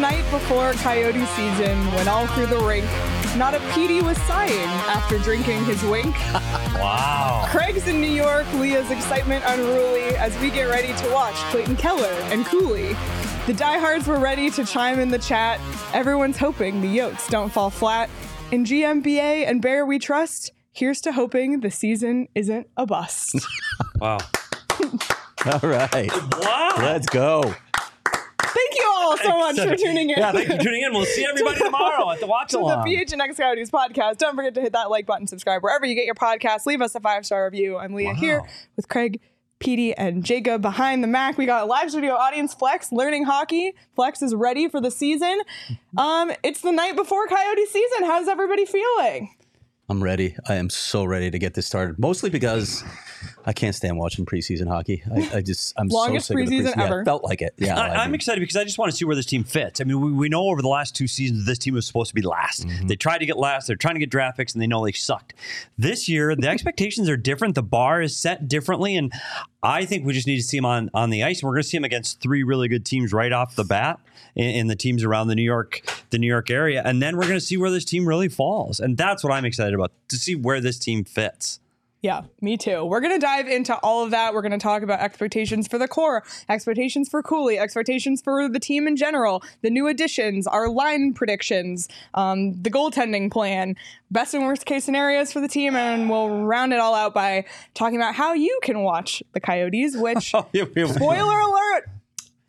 night before Coyote season when all through the rink, not a PD was sighing after drinking his wink. Wow. Craig's in New York, Leah's excitement unruly as we get ready to watch Clayton Keller and Cooley. The diehards were ready to chime in the chat. Everyone's hoping the Yotes don't fall flat. In GMBA and Bear We Trust, here's to hoping the season isn't a bust. Wow. All right. Wow. Let's go. Thank you all so much for tuning in. Yeah, thank you for tuning in. We'll see everybody tomorrow at the watch to the along. PHNX Coyotes podcast. Don't forget to hit that like button, subscribe wherever you get your podcast. Leave us a five star review. I'm Leah here with Craig, Petey, and Jacob behind the Mac. We got a live studio audience. Flex learning hockey. Flex is ready for the season. Um, it's the night before Coyote season. How's everybody feeling? I'm ready. I am so ready to get this started. Mostly because I can't stand watching preseason hockey. I, I just I'm Longest so sick of the preseason preseason. ever. Yeah, felt like it. Yeah, I, I'm excited because I just want to see where this team fits. I mean, we, we know over the last two seasons this team was supposed to be last. Mm-hmm. They tried to get last. They're trying to get draft picks, and they know they sucked. This year, the expectations are different. The bar is set differently, and I think we just need to see them on on the ice. And we're going to see them against three really good teams right off the bat in, in the teams around the New York the New York area, and then we're going to see where this team really falls. And that's what I'm excited about to see where this team fits. Yeah, me too. We're going to dive into all of that. We're going to talk about expectations for the core, expectations for Cooley, expectations for the team in general, the new additions, our line predictions, um, the goaltending plan, best and worst case scenarios for the team, and we'll round it all out by talking about how you can watch the Coyotes, which, spoiler alert,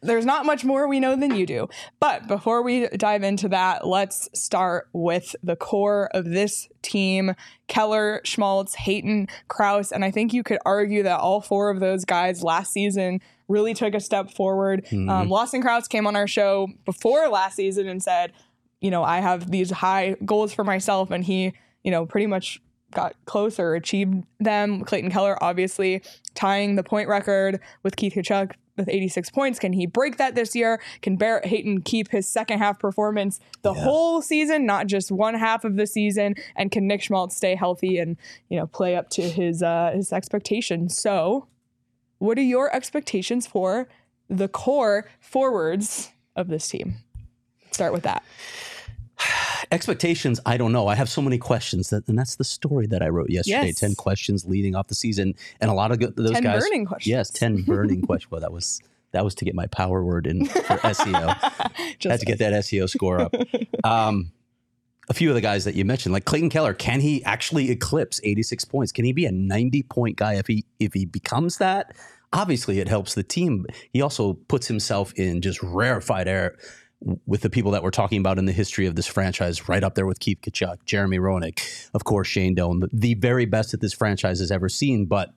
there's not much more we know than you do. But before we dive into that, let's start with the core of this team Keller, Schmaltz, Hayton, Crouse. And I think you could argue that all four of those guys last season really took a step forward. Um, Lawson Crouse came on our show before last season and said, you know, I have these high goals for myself. And he, you know, pretty much got closer, achieved them. Clayton Keller, obviously, tying the point record with Keith Tkachuk with 86 points. Can he break that this year? Can Barrett Hayton keep his second half performance the whole season, not just one half of the season? And can Nick Schmaltz stay healthy and you know play up to his uh, his expectations? So, what are your expectations for the core forwards of this team? Start with that. expectations. I don't know. I have so many questions that, and that's the story that I wrote yesterday. Yes. Ten questions leading off the season, and a lot of those 10 guys. burning questions. Yes, ten burning questions. Well, that was that was to get my power word in for SEO. Just had to get that SEO score up. Um, a few of the guys that you mentioned, like Clayton Keller, can he actually eclipse 86 points? Can he be a 90 point guy if he if he becomes that? Obviously, it helps the team. He also puts himself in just rarefied air with the people that we're talking about in the history of this franchise, right up there with Keith Tkachuk, Jeremy Roenick, of course, Shane Doan, the, very best that this franchise has ever seen. But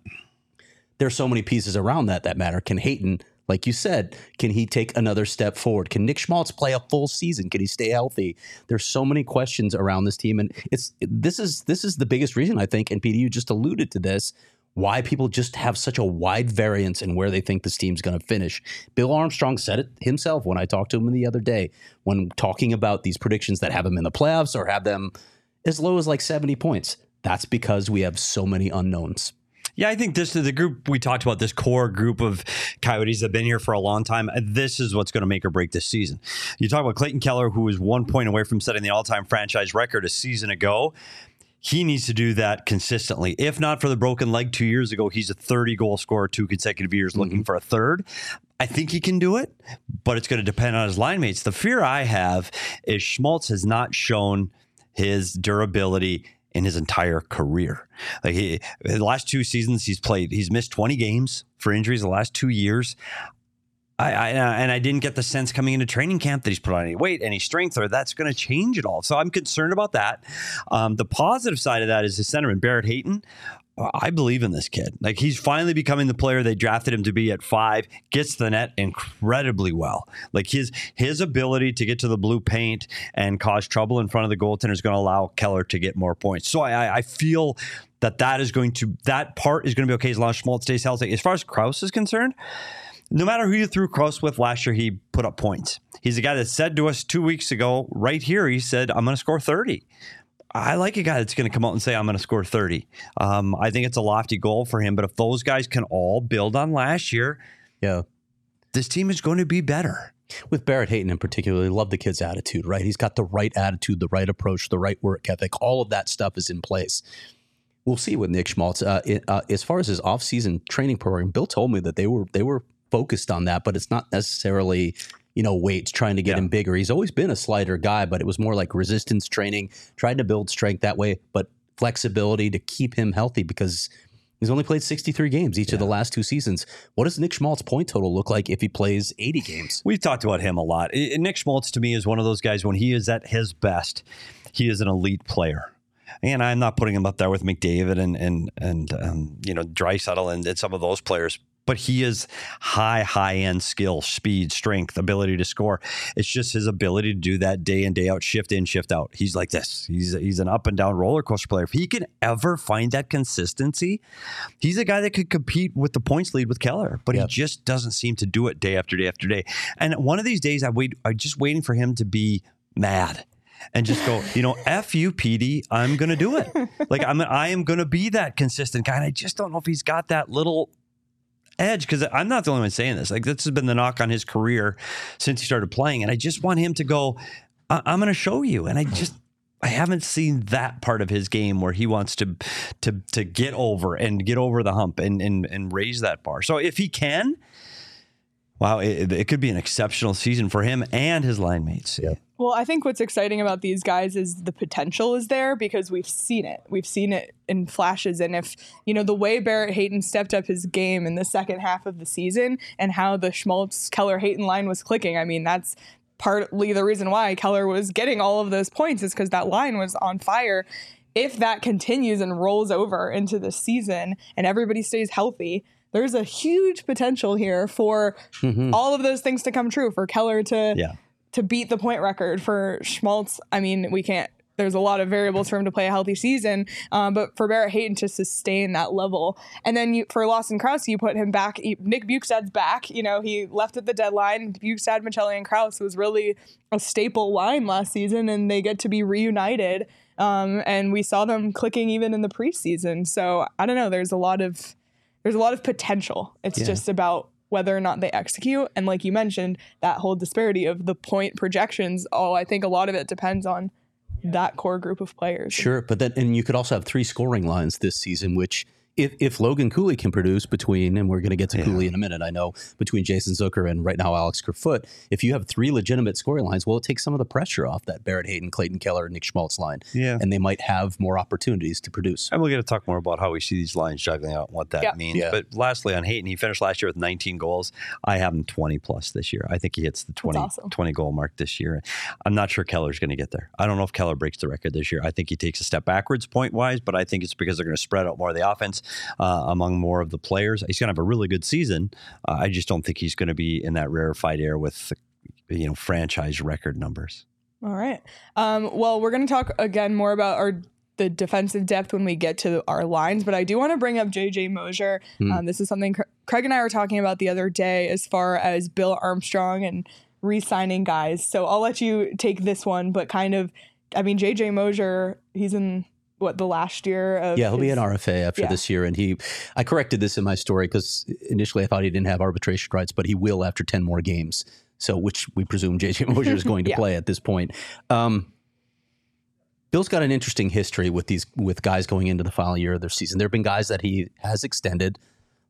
there's so many pieces around that that matter. Can Hayton, like you said, can he take another step forward? Can Nick Schmaltz play a full season? Can he stay healthy? There's so many questions around this team, and it's this is this is the biggest reason I think. And Peter, you just alluded to this. Why people just have such a wide variance in where they think this team's going to finish. Bill Armstrong said it himself when I talked to him the other day when talking about these predictions that have them in the playoffs or have them as low as like 70 points. That's because we have so many unknowns. Yeah, I think this is the group we talked about. This core group of Coyotes that have been here for a long time. This is what's going to make or break this season. You talk about Clayton Keller, who was one point away from setting the all-time franchise record a season ago. He needs to do that consistently. If not for the broken leg two years ago, he's a 30 goal scorer two consecutive years, looking mm-hmm. for a third. I think he can do it, but it's going to depend on his line mates. The fear I have is Schmaltz has not shown his durability in his entire career. Like he, the last two seasons, he's played. He's missed 20 games for injuries the last two years. I, I and I didn't get the sense coming into training camp that he's put on any weight, any strength, or that's going to change at all. So I'm concerned about that. Um, the positive side of that is the centerman Barrett Hayton. I believe in this kid. Like he's finally becoming the player they drafted him to be at five. Gets the net incredibly well. Like his his ability to get to the blue paint and cause trouble in front of the goaltender is going to allow Keller to get more points. So I, I- I feel that that is going to that part is going to be okay as long as Schmaltz stays healthy. As far as Crouse is concerned, no matter who you threw Crouse with last year, he put up points. He's a guy that said to us two weeks ago, right here, he said, I'm going to score 30. I like a guy that's going to come out and say, I'm going to score 30. Um, I think it's a lofty goal for him, but if those guys can all build on last year, Yeah. this team is going to be better. With Barrett Hayton in particular, I love the kid's attitude, right? He's got the right attitude, the right approach, the right work ethic. All of that stuff is in place. We'll see with Nick Schmaltz. Uh, it, uh, as far as his off-season training program, Bill told me that they were they were focused on that, but it's not necessarily you know weights trying to get Yeah. him bigger. He's always been a slider guy, but it was more like resistance training, trying to build strength that way, but flexibility to keep him healthy because he's only played 63 games each of the last two seasons. What does Nick Schmaltz point total look like if he plays 80 games? We've talked about him a lot. Nick Schmaltz to me is one of those guys when he is at his best, he is an elite player. And I'm not putting him up there with McDavid and and and um, you know Draisaitl and, and some of those players, but he is high high end skill, speed, strength, ability to score. It's just his ability to do that day in day out, shift in, shift out. He's like this. He's he's an up and down roller coaster player. If he can ever find that consistency, he's a guy that could compete with the points lead with Keller, but Yep. he just doesn't seem to do it day after day after day. And one of these days, I wait. I'm just waiting for him to be mad and just go, you know, f you, PD. I'm gonna do it. Like I'm, I am gonna be that consistent guy. And I just don't know if he's got that little edge because I'm not the only one saying this. Like this has been the knock on his career since he started playing, and I just want him to go. I- I'm gonna show you, and I just. I haven't seen that part of his game where he wants to to to get over and get over the hump and and and raise that bar. So if he can, wow, it, it could be an exceptional season for him and his line mates. Yeah. Well, I think what's exciting about these guys is the potential is there because we've seen it. We've seen it in flashes. And if, you know, the way Barrett Hayton stepped up his game in the second half of the season and how the Schmaltz Keller Hayton line was clicking, I mean, that's partly the reason why Keller was getting all of those points is because that line was on fire. If that continues and rolls over into the season and everybody stays healthy, there's a huge potential here for mm-hmm. all of those things to come true for Keller to Yeah. To beat the point record for Schmaltz. I mean, we can't. There's a lot of variables for him to play a healthy season, um, but for Barrett Hayton to sustain that level, and then you, for Lawson Crouse, you put him back. You, Nick Bjugstad's back. You know, he left at the deadline. Bjugstad, Maccelli, and Crouse was really a staple line last season, and they get to be reunited. Um, and we saw them clicking even in the preseason. So I don't know. There's a lot of there's a lot of potential. It's Yeah. just about whether or not they execute. And like you mentioned, that whole disparity of the point projections, oh, I think a lot of it depends on that core group of players. Sure, but then and you could also have three scoring lines this season, which if, if Logan Cooley can produce between, and we're going to get to Yeah. Cooley in a minute, I know between Jason Zucker and right now Alex Kerfoot, if you have three legitimate scoring lines, well, it takes some of the pressure off that Barrett Hayton, Clayton Keller, and Nick Schmaltz line, Yeah. and they might have more opportunities to produce. And we're going to talk more about how we see these lines juggling out and what that Yeah. means. Yeah. But lastly, on Hayton, he finished last year with 19 goals. I have him 20 plus this year. I think he hits the 20, awesome. 20 goal mark this year. I'm not sure Keller's going to get there. I don't know if Keller breaks the record this year. I think he takes a step backwards point wise, but I think it's because they're going to spread out more of the offense uh, among more of the players. He's going to have a really good season. Uh, I just don't think he's going to be in that rarefied air with, you know, franchise record numbers. All right. Um, well, we're going to talk again more about our the defensive depth when we get to our lines, but I do want to bring up JJ Moser. Hmm. Um, this is something Craig and I were talking about the other day as far as Bill Armstrong and re-signing guys. So I'll let you take this one, but kind of, I mean, JJ Moser, he's in what the last year of Yeah, he'll be his- an RFA after yeah. this year, and he. I corrected this in my story because initially I thought he didn't have arbitration rights, but he will after ten more games. So, which we presume JJ Moser is going to Yeah. play at this point. Um, Bill's got an interesting history with these with guys going into the final year of their season. There have been guys that he has extended,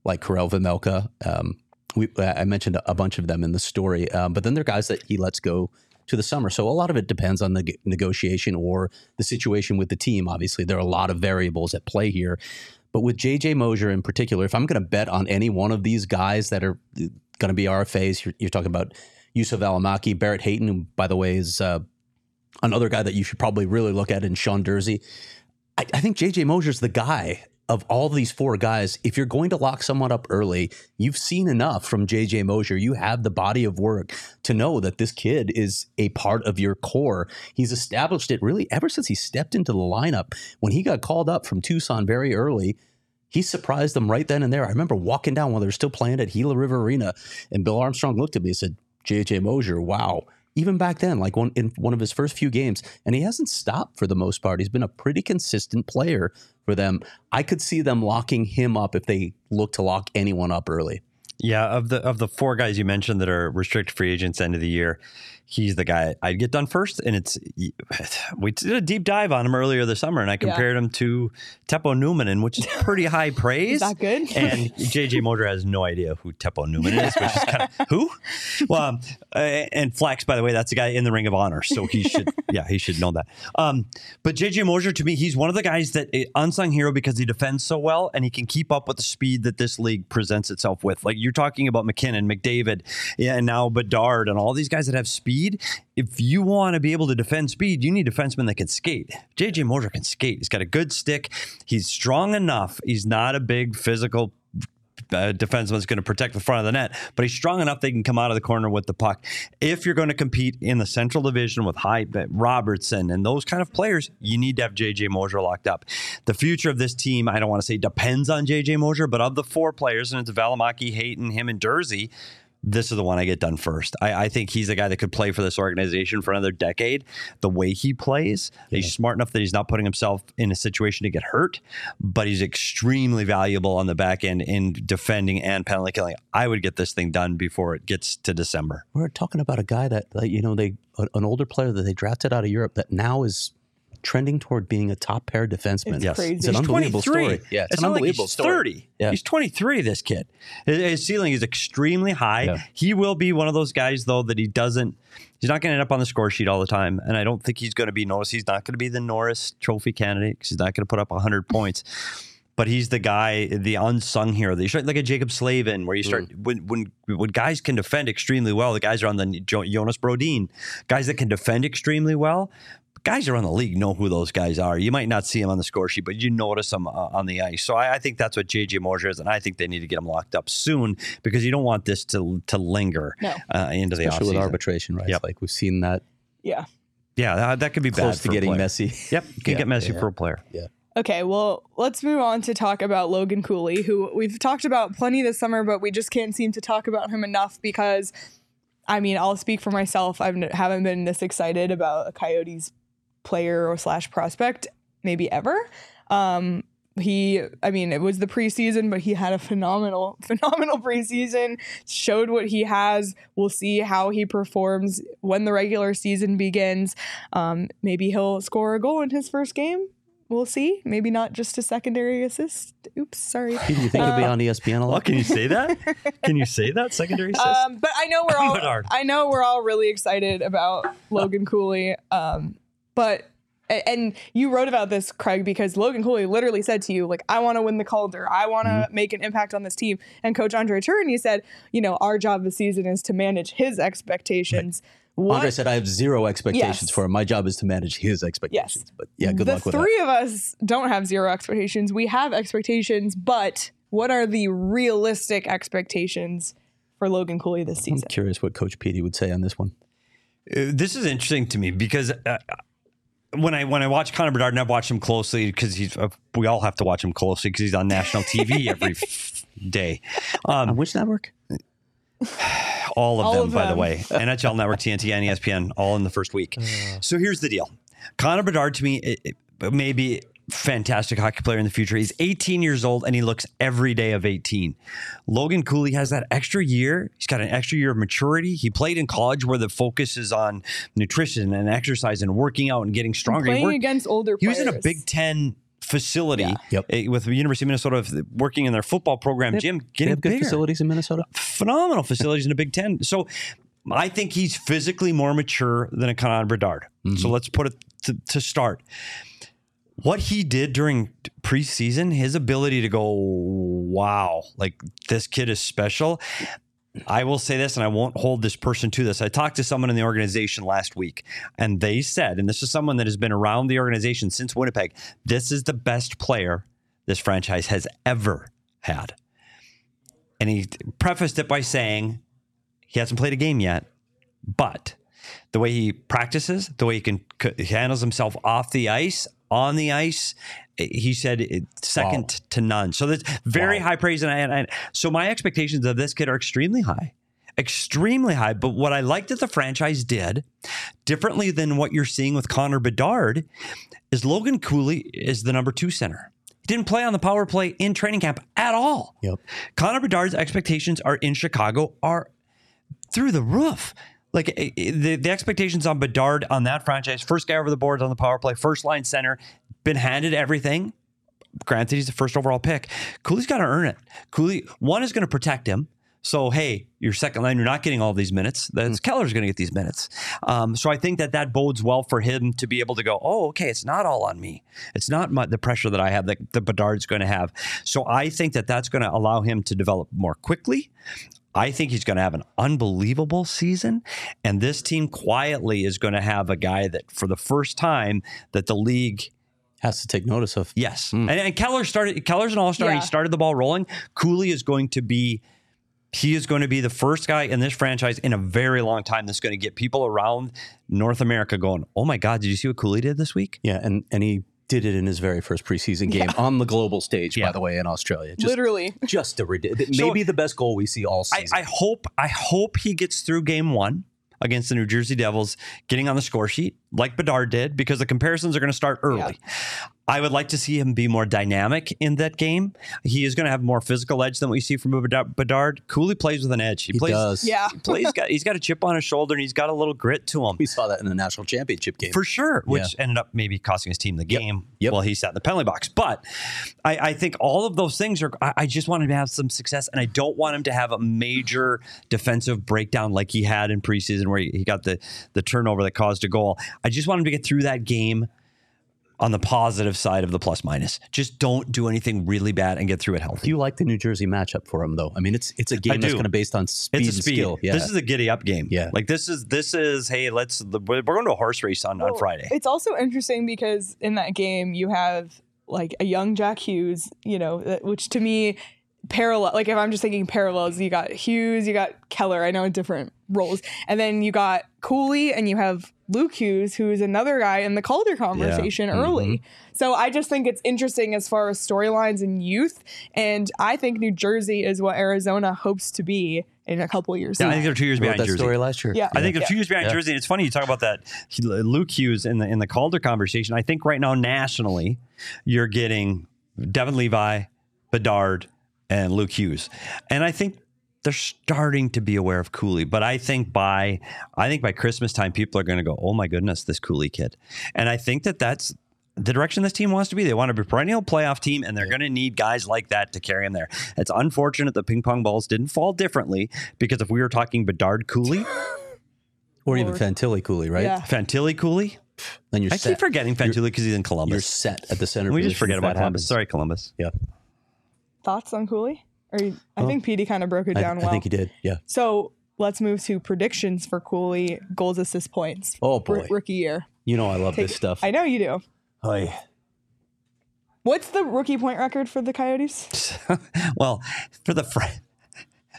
like Karel Vejmelka. Um, we, I mentioned a bunch of them in the story, um, but then there are guys that he lets go to the summer. So a lot of it depends on the negotiation or the situation with the team. Obviously, there are a lot of variables at play here. But with JJ Moser in particular, if I'm going to bet on any one of these guys that are going to be RFAs, you're, you're talking about Juuso Valimaki, Barrett Hayton, who, by the way, is uh, another guy that you should probably really look at, and Sean Durzi. I, I think JJ Moser's the guy of all these four guys. If you're going to lock someone up early, you've seen enough from JJ Moser. You have the body of work to know that this kid is a part of your core. He's established it really ever since he stepped into the lineup. When he got called up from Tucson very early, he surprised them right then and there. I remember walking down while they were still playing at Gila River Arena, and Bill Armstrong looked at me and said, JJ Moser, wow. Even back then, like one in one of his first few games, and he hasn't stopped for the most part. He's been a pretty consistent player for them. I could see them locking him up if they look to lock anyone up early. Yeah, of the of the four guys you mentioned that are restricted free agents end of the year, he's the guy I'd get done first. And it's we did a deep dive on him earlier this summer, and I compared him to Teppo Numminen, which is pretty high praise. Is that good? and JJ Moser has no idea who Teppo Numminen is, which is kind of who. Well, um, and Flex, by the way, that's a guy in the Ring of Honor, so he should yeah he should know that. Um, but JJ Moser to me, he's one of the guys that uh, unsung hero because he defends so well and he can keep up with the speed that this league presents itself with. Like you're talking about MacKinnon, McDavid, yeah, and now Bedard and all these guys that have speed. If you want to be able to defend speed, you need defensemen that can skate. JJ Moser can skate. He's got a good stick. He's strong enough. He's not a big physical uh, defenseman's going to protect the front of the net, but he's strong enough they can come out of the corner with the puck. If you're going to compete in the Central Division with High Robertson and those kind of players, you need to have JJ Moser locked up. The future of this team, I don't want to say depends on JJ Moser, but of the four players, and it's Valimaki, Hayton, him, and Durzi this is the one I get done first. I, I, think he's the guy that could play for this organization for another decade. The way he plays, yeah. he's smart enough that he's not putting himself in a situation to get hurt, but he's extremely valuable on the back end in defending and penalty killing. I would get this thing done before it gets to December. We're talking about a guy that, you know, they an older player that they drafted out of Europe that now is trending toward being a top pair defenseman. It's yes. crazy. It's an he's unbelievable 23. story. Yeah, it's, it's an unbelievable like story. 30. Yeah. He's 23, this kid. His ceiling is extremely high. Yeah. He will be one of those guys, though, that he doesn't, he's not going to end up on the score sheet all the time. And I don't think he's going to be noticed. He's not going to be the Norris trophy candidate because he's not going to put up 100 points. But he's the guy, the unsung hero. They start like a Jaccob Slavin, where you start mm. when when when guys can defend extremely well. The guys are on the Jonas Brodin, guys that can defend extremely well guys around the league know who those guys are. You might not see them on the score sheet, but you notice them uh, on the ice. So I, I, think that's what JJ Moser is, and I think they need to get him locked up soon because you don't want this to to linger no. uh, into Especially the offseason. with arbitration, right? Yep. Like we've seen that. Yeah. Yeah, that, that could be close bad to getting messy. Yep, can yeah, get messy yeah. for a player. Yeah. Okay, well, let's move on to talk about Logan Cooley, who we've talked about plenty this summer, but we just can't seem to talk about him enough because, I mean, I'll speak for myself. I haven't been this excited about a Coyotes player or slash prospect maybe ever. Um, he, I mean, it was the preseason, but he had a phenomenal, phenomenal preseason. Showed what he has. We'll see how he performs when the regular season begins. Um, maybe he'll score a goal in his first game. We'll see. Maybe not just a secondary assist. Oops, sorry. Do you think uh, he'll be on ESPN a lot? can you say that? Can you say that secondary assist? Um, but I know we're all. I know we're all really excited about Logan Cooley. Um, but and you wrote about this, Craig, because Logan Cooley literally said to you, like, I want to win the Calder. I want to mm-hmm. make an impact on this team. And Coach Andre Tourigny said, you know, our job this season is to manage his expectations. Right. What? Andre said, I have zero expectations yes. for him. My job is to manage his expectations. Yes. But yeah, good the luck with that. The three of us don't have zero expectations. We have expectations, but what are the realistic expectations for Logan Cooley this season? I'm curious what Coach Petey would say on this one. Uh, this is interesting to me because uh, when I when I watch Connor Bedard, and I've watched him closely because he's uh, we all have to watch him closely because he's on national TV every day. Um, on which network? All of all them, of by them. the way. NHL Network, TNT, and ESPN, all in the first week. Uh. So here's the deal: Connor Bedard to me, it, it, maybe fantastic hockey player in the future. He's 18 years old and he looks every day of 18. Logan Cooley has that extra year. He's got an extra year of maturity. He played in college where the focus is on nutrition and exercise and working out and getting stronger. playing he worked, against older He was in a Big Ten facility yeah. yep. Eh, with the University of Minnesota working in their football program have, gym getting have good bigger. facilities in Minnesota phenomenal facilities in the Big Ten so I think he's physically more mature than a Connor Bedard mm-hmm. so let's put it to, to start what he did during preseason, his ability to go, wow, like this kid is special. I will say this, and I won't hold this person to this. I talked to someone in the organization last week, and they said, and this is someone that has been around the organization since Winnipeg, this is the best player this franchise has ever had. And he prefaced it by saying he hasn't played a game yet, but the way he practices, the way he can he handles himself off the ice, on the ice, eh, he said eh, second wow. to none. So that's very wow. high praise. And, I, and I, so my expectations of this kid are extremely high, extremely high. But what I like that the franchise did differently than what you're seeing with Connor Bedard is Logan Cooley is the number two center. He didn't play on the power play in training camp at all. Yep. Connor Bedard's expectations are in Chicago are through the roof. Like eh, eh, the, the expectations on Bedard on that franchise, first guy over the boards on the power play, first line center, been handed everything. Granted, he's the first overall pick. Cooley's got to earn it. Cooley, one is going to protect him. So, hey, your second line, you're not getting all these minutes. That's Keller's going to get these minutes. Um, so, I think that that bodes well for him to be able to go, oh, okay, it's not all on me. It's not my, the pressure that I have that the Bedard's going to have. So, I think that that's going to allow him to develop more quickly. I think he's going to have an unbelievable season. And this team quietly is going to have a guy that, for the first time, that the league Has to take notice of. Yes, hmm. and, and Keller started. Keller's an all star. Yeah. He started the ball rolling. Cooley is going to be. He is going to be the first guy in this franchise in a very long time that's going to get people around North America going, "Oh my God, did you see what Cooley did this week?" Yeah, and and he did it in his very first preseason game on the global stage, Yeah. by the way, in Australia. Just, Literally. just a ridiculous. Maybe the best goal we see all season. I hope. I hope he gets through game one against the New Jersey Devils, getting on the score sheet like Bedard did, because the comparisons are going to start early. I would like to see him be more dynamic in that game. He is going to have more physical edge than we see from Bedard- Bedard. Cooley plays with an edge. He, he plays. does. Yeah. He plays. Got, he's got a chip on his shoulder, and he's got a little grit to him. We saw that in the national championship game. For sure, which ended up maybe costing his team the game Yep. while he sat in the penalty box. But I, I think all of those things are. I, I just want him to have some success, and I don't want him to have a major defensive breakdown like he had in preseason, where he, he got the the turnover that caused a goal. I just want him to get through that game on the positive side of the plus minus. Just don't do anything really bad and get through it Do healthy. you like the New Jersey matchup for him though? I mean, it's it's a game that's do. kind of based on speed, It's a and speed. skill. Yeah. This is a giddy up game. Yeah. like this is this is hey, let's we're going to a horse race on, on Friday. It's also interesting because in that game you have like a young Jack Hughes, you know, uh, which to me parallel like if I'm just thinking parallels, you got Hughes, you got Keller, I know different roles. And then you got Cooley and you have Luke Hughes, who is another guy in the Calder conversation mm-hmm. early. So I just think it's interesting as far as storylines and youth. And I think New Jersey is what Arizona hopes to be in a couple years. Yeah, I think they're two years behind that Jersey. story last year. Yeah. I think Yeah. they're two years behind Yeah. Jersey. And it's funny you talk about that Luke Hughes in the in the Calder conversation. I think right now nationally, you're getting Devon Levi, Bedard, and Luke Hughes, and I think they're starting to be aware of Cooley. But I think by I think by Christmas time, people are going to go, "Oh my goodness, this Cooley kid," and I think that that's. The direction this team wants to be, they want to be a perennial playoff team, and they're going to need guys like that to carry them there. It's unfortunate the ping pong balls didn't fall differently because if we were talking Bedard Cooley, Or even Fantilli Cooley, right? Yeah. Fantilli Cooley. Then you're I set. keep forgetting Fantilli because he's in Columbus. You're set at the center. We just position forget about that Columbus. Sorry, Columbus. Yeah. Thoughts on Cooley? Or you- I Well, think Petey kind of broke it down I well. I think he did. Yeah. So let's move to predictions for Cooley goals, assists, points. Oh R- boy. rookie year. You know I love Take this stuff. I know you do. Oy. What's the rookie point record for the Coyotes? well, for the fr-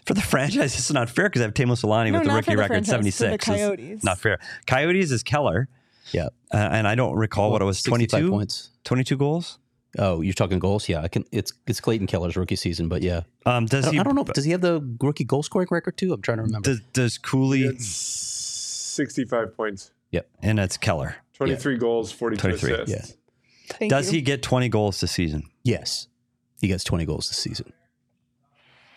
for the franchise, it's not fair because I have Teemu Selanne No, with the rookie for the record franchise, seventy for the six. Coyotes. Not fair. Coyotes is Keller, Yeah. uh, and I don't recall what it was 22 points. 22 goals. Oh, you're talking goals? Yeah, I can. It's it's Clayton Keller's rookie season, but yeah, Um, does I don't, he? I don't know. Does he have the rookie goal scoring record too? I'm trying to remember. Does, does Cooley It's 65 points, Yep, and that's Keller? 23 goals, 42 23, assists. Thank Does you. he get 20 goals this season? yes, he gets 20 goals this season.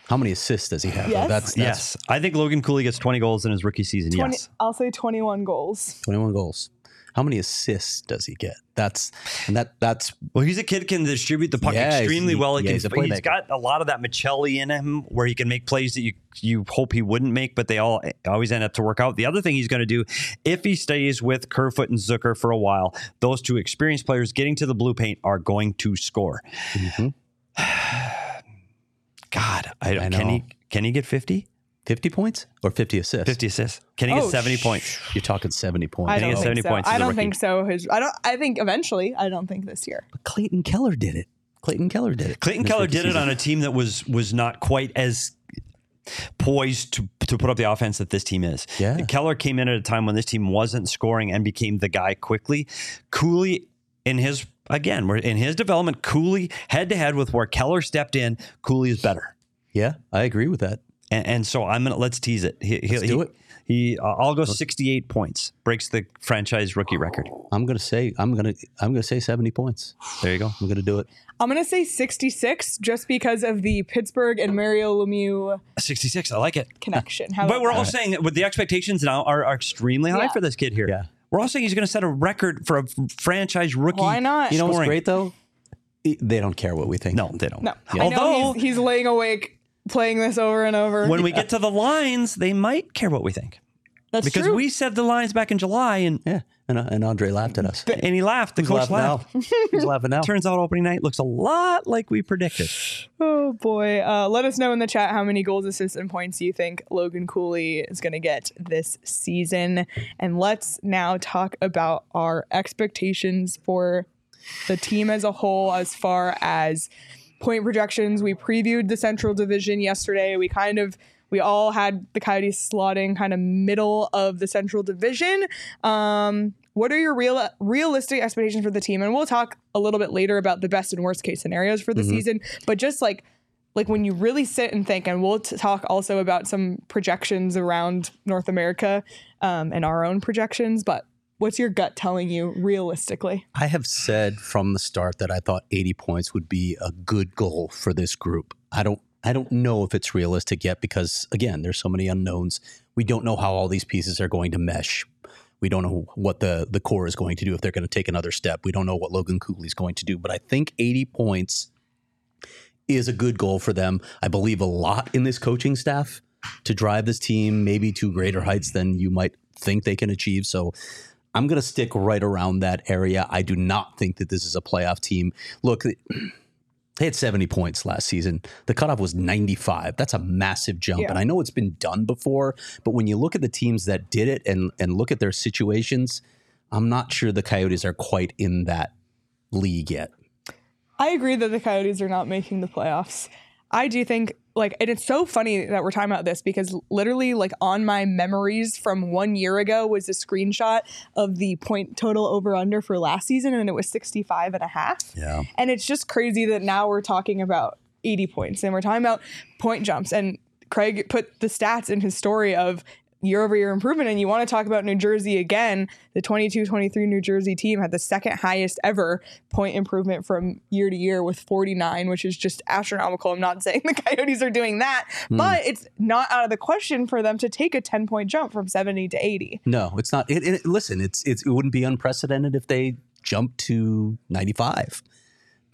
How many assists does he have? Yes. That's, that's yes, I think Logan Cooley gets 20 goals in his rookie season. 20, yes. I'll say 21 goals. 21 goals. How many assists does he get? That's and that that's Well, he's a kid can distribute the puck Yeah, extremely he- well. He yeah, can, he's he's got a lot of that Maccelli in him, where he can make plays that you you hope he wouldn't make, but they all always end up to work out. The other thing he's going to do, if he stays with Kerfoot and Zucker for a while, those two experienced players getting to the blue paint are going to score. Mhm. God, I, I can he can he get 50? 50 points or 50 assists. 50 assists? Can he get Oh, 70 sh- points? You're talking 70 points. I think don't think 70 so. points as I a don't think so. His, I don't. I think eventually. I don't think this year. Clayton Keller did it. Clayton Keller did it. Clayton Keller rookie did it on a team that was was not quite as poised to, to put up the offense that this team is. Yeah. Keller came in at a time when this team wasn't scoring and became the guy quickly. Cooley in his again, we're in his development, Cooley head to head with where Keller stepped in, Cooley is better. Yeah, I agree with that. And, and so I'm gonna let's tease it. He, he, Let's do he- it. He, uh, I'll go 68 points. Breaks the franchise rookie record. I'm gonna say I'm gonna I'm gonna say 70 points. There you go. I'm gonna do it. I'm gonna say 66 just because of the Pittsburgh and Mario Lemieux 66. I like it. connection. How But we're all that? saying that with the expectations now are, are extremely high Yeah. for this kid here. Yeah. We're all saying he's going to set a record for a franchise rookie. Why not? You know what's great though? They don't care what we think. No, they don't. no, I Although he's, he's laying awake playing this over and over. when we get to the lines, they might care what we think That's true. because true. we said the lines back in July and Yeah, and, uh, and Andre laughed at us. and he laughed. The Who's coach laughing laughed. now? Who's laughing now? Turns out opening night looks a lot like we predicted. Oh boy. Uh, let us know in the chat how many goals, assists, and points you think Logan Cooley is going to get this season. And let's now talk about our expectations for the team as a whole as far as point projections. We previewed the Central Division yesterday. We kind of we all had the Coyotes slotting kind of middle of the Central Division. Um, what are your real realistic expectations for the team? And we'll talk a little bit later about the best and worst case scenarios for the season. But just like like when you really sit and think, and we'll t- talk also about some projections around North America um, and our own projections. But what's your gut telling you realistically? I have said from the start that I thought 80 points would be a good goal for this group. I don't I don't know if it's realistic yet because again, there's so many unknowns. We don't know how all these pieces are going to mesh. We don't know what the the core is going to do if they're going to take another step. We don't know what Logan Cooley's going to do, but I think 80 points is a good goal for them. I believe a lot in this coaching staff to drive this team maybe to greater heights than you might think they can achieve. So I'm going to stick right around that area. I do not think that this is a playoff team. Look, they had 70 points last season. The cutoff was 95. That's a massive jump. Yeah. And I know it's been done before, but when you look at the teams that did it and, and look at their situations, I'm not sure the Coyotes are quite in that league yet. I agree that the Coyotes are not making the playoffs. I do think like and it's so funny that we're talking about this because literally like on my memories from one year ago was a screenshot of the point total over under for last season and it was 65 and a half. Yeah. And it's just crazy that now we're talking about 80 points and we're talking about point jumps. And Craig put the stats in his story of year over year improvement. And you want to talk about New Jersey again. The 22 23 New Jersey team had the second highest ever point improvement from year to year with 49, which is just astronomical. I'm not saying the Coyotes are doing that, hmm. but it's not out of the question for them to take a 10 point jump from 70 to 80. No, it's not. It, it, listen, it's, it's it wouldn't be unprecedented if they jumped to 95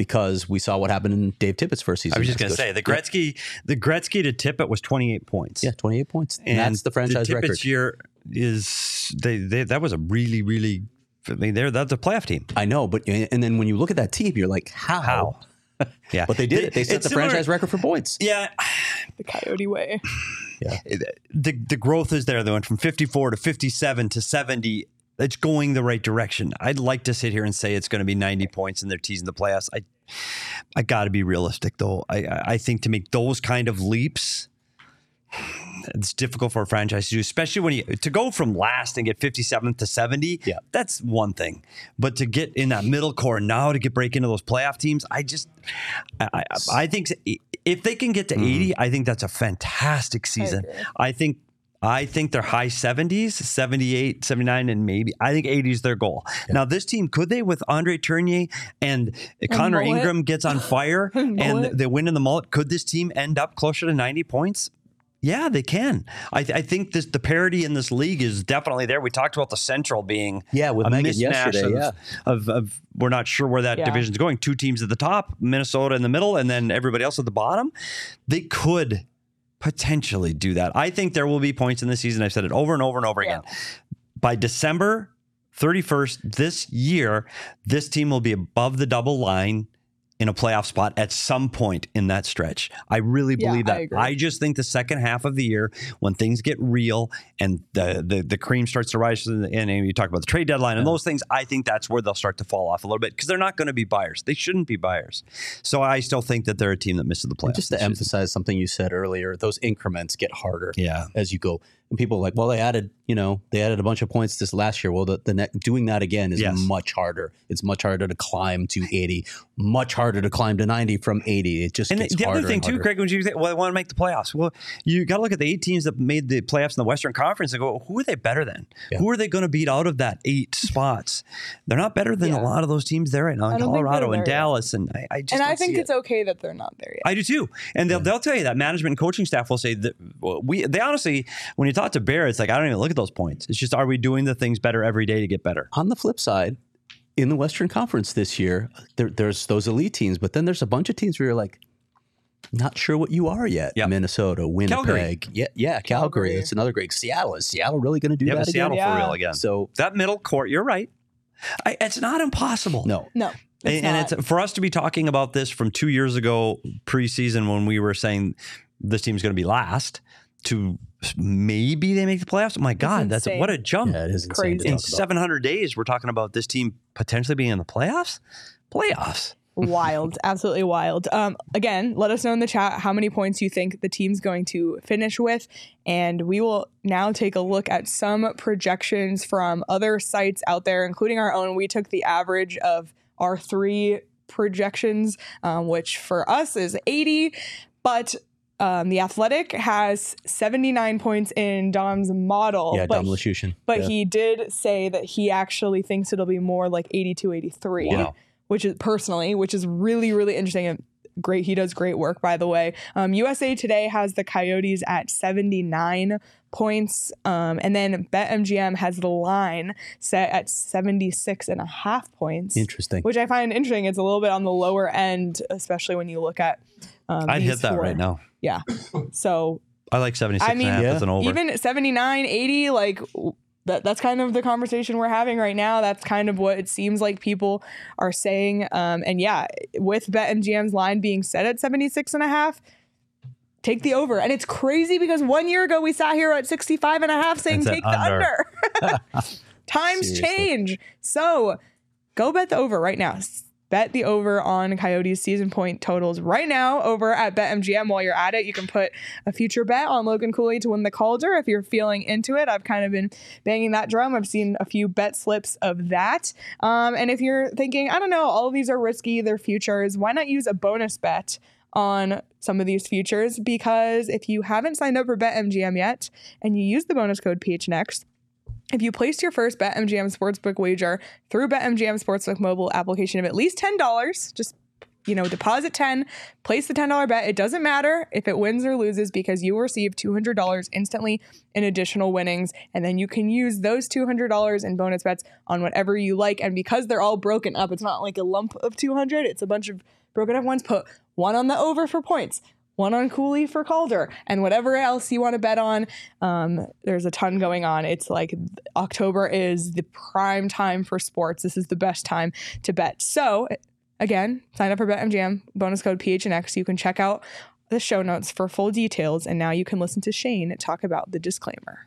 because we saw what happened in Dave Tippett's first season. I was just going to say the Gretzky, the Gretzky to Tippett was 28 points. Yeah, 28 points. And that's the franchise Tippett's record. year is they, they that was a really really I mean they're that's a playoff team. I know, but and then when you look at that team, you're like, how? How? Yeah, But they did it. They set the similar- franchise record for points. Yeah, The Coyote way. Yeah, the the growth is there. They went from 54 to 57 to 70. It's going the right direction. I'd like to sit here and say it's going to be 90 points and they're teasing the playoffs. I I got to be realistic though. I I I think to make those kind of leaps. It's difficult for a franchise to do, especially when you to go from last and get 57th to 70. Yeah. that's one thing. But to get in that middle core now to get break into those playoff teams, I just, I, I, I think if they can get to mm. 80, I think that's a fantastic season. agree. I think I think they're high 70s, 78, 79, and maybe I think 80 is their goal. Now, this team, could they, with Andre Tourigny and Connor Mullet. Ingram gets on fire and Mullet. they win in the mullet, could this team end up closer to 90 points? Yeah, they can. I, th- I think this the parity in this league is definitely there. We talked about the Central being Yeah, with a Megan mismatch yesterday, of, yeah. of, of we're not sure where that Yeah. division's going. Two teams at the top, Minnesota in the middle, and then everybody else at the bottom. They could potentially do that. I think there will be points in the season. I've said it over and over and over Yeah. again. By December 31st this year, this team will be above the double line in a playoff spot at some point in that stretch. I really Yeah, believe I that. agree. just think the second half of the year, when things get real and the the, the cream starts to rise, and, and you talk about the trade deadline and those things, I think that's where they'll start to fall off a little bit because they're not going to be buyers. They shouldn't be buyers. So I still think that they're a team that misses the playoffs. Just to this season. emphasize something you said earlier, those increments get harder Yeah. as you go. And people are like, well, they added, you know, they added a bunch of points this last year. Well, the, the net, doing that again is Yes. much harder. It's much harder to climb to 80, much harder to climb to 90 from 80. It just And gets the harder other thing and too, harder. Craig, when you say, well, I want to make the playoffs. Well, you got to look at the eight teams that made the playoffs in the Western Conference and go, who are they better than? Yeah. Who are they going to beat out of that eight spots? They're not better than Yeah. a lot of those teams there right now in Colorado and there yet. Dallas, and I, I just and I think see it's it. okay that they're not there yet. I do too, and they'll, they'll tell you that management and coaching staff will say that well, we. They honestly, when you talk to Bear, it's like I don't even look at those points. It's just are we doing the things better every day to get better? On the flip side, in the Western Conference this year, there, there's those elite teams, but then there's a bunch of teams where you're like, not sure what you are yet. Yeah. Minnesota, Winnipeg, yeah, yeah, Calgary. Calgary. It's another great. Seattle is Seattle really going to do Yeah, that Seattle again? for Yeah. real again. So that middle court, you're right. I, it's not impossible. no, No, it's and, and not. it's for us to be talking about this from two years ago preseason when we were saying this team's going to be last to maybe they make the playoffs. Oh my God, that's insane. what a jump! yeah, it is insane Crazy. In 700 days, we're talking about this team potentially being in the playoffs. Playoffs. wild, absolutely wild. Um, again, let us know in the chat how many points you think the team's going to finish with, and we will now take a look at some projections from other sites out there, including our own. We took the average of our three projections, um, which for us is 80, but. Um, the Athletic has 79 points in Dom's model, yeah, but Dom Luszczyszyn. but yeah. he did say that he actually thinks it'll be more like 82 83 Wow. which is personally which is really really interesting and great he does great work by the way um, usa today has the coyotes at 79 points um, and then betmgm has the line set at 76 and a half points interesting. which i find interesting it's a little bit on the lower end especially when you look at um, I'd hit that four. right now. Yeah so I like 76 I mean, and a half Yeah. as an over. even 79 80 like that, that's kind of the conversation we're having right now that's kind of what it seems like people are saying um, and yeah with Bet betmgm's line being set at 76 and a half take the over and it's crazy because one year ago we sat here at 65 and a half saying And said take the under. under times Seriously. change so go bet the over right now S- Bet the over on Coyotes season point totals right now over at BetMGM. While you're at it, you can put a future bet on Logan Cooley to win the Calder if you're feeling into it. I've kind of been banging that drum. I've seen a few bet slips of that. Um, and if you're thinking, I don't know, all of these are risky, they're futures, why not use a bonus bet? On some of these futures, because if you haven't signed up for BetMGM yet and you use the bonus code PHNX, if you placed your first BetMGM Sportsbook wager through BetMGM Sportsbook mobile application of at least $10, just you know, deposit 10, place the $10 bet. It doesn't matter if it wins or loses because you will receive $200 instantly in additional winnings. And then you can use those $200 in bonus bets on whatever you like. And because they're all broken up, it's not like a lump of 200, it's a bunch of broken up ones. Put one on the over for points, one on Cooley for Calder, and whatever else you want to bet on. Um, there's a ton going on. It's like October is the prime time for sports. This is the best time to bet. So, again, sign up for BetMGM, bonus code PHNX. You can check out the show notes for full details. And now you can listen to Shane talk about the disclaimer.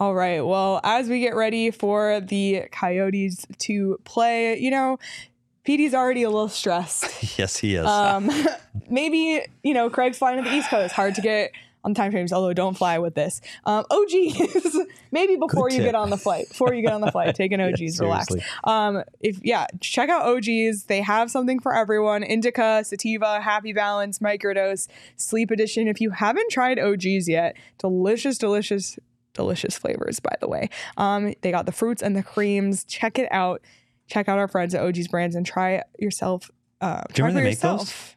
All right. Well, as we get ready for the Coyotes to play, you know, PD's already a little stressed. yes, he is. Um, maybe, you know, Craig's flying to the East Coast. Hard to get on time frames, although don't fly with this. Um, OGs, maybe before you get on the flight, before you get on the flight, take an OGs, relax. Um, if yeah, check out OGs. They have something for everyone: indica, sativa, happy balance, microdose, sleep edition. If you haven't tried OGs yet, delicious, delicious, delicious flavors. By the way, um, they got the fruits and the creams. Check it out. Check out our friends at OGs Brands and try yourself. Uh, Do you try remember for they those? yourself.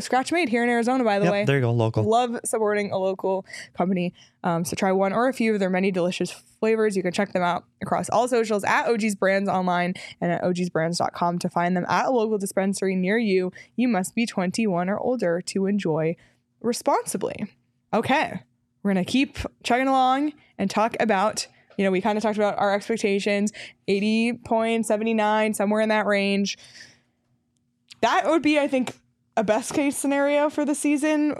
Scratch made here in Arizona, by the Yep, way. there you go, local. Love supporting a local company. Um, so try one or a few of their many delicious flavors. You can check them out across all socials at OG's Brands online and at ogsbrands.com to find them at a local dispensary near you. You must be 21 or older to enjoy responsibly. Okay, we're going to keep chugging along and talk about You know, we kind of talked about our expectations 80.79, somewhere in that range. That would be, I think, a best case scenario for the season.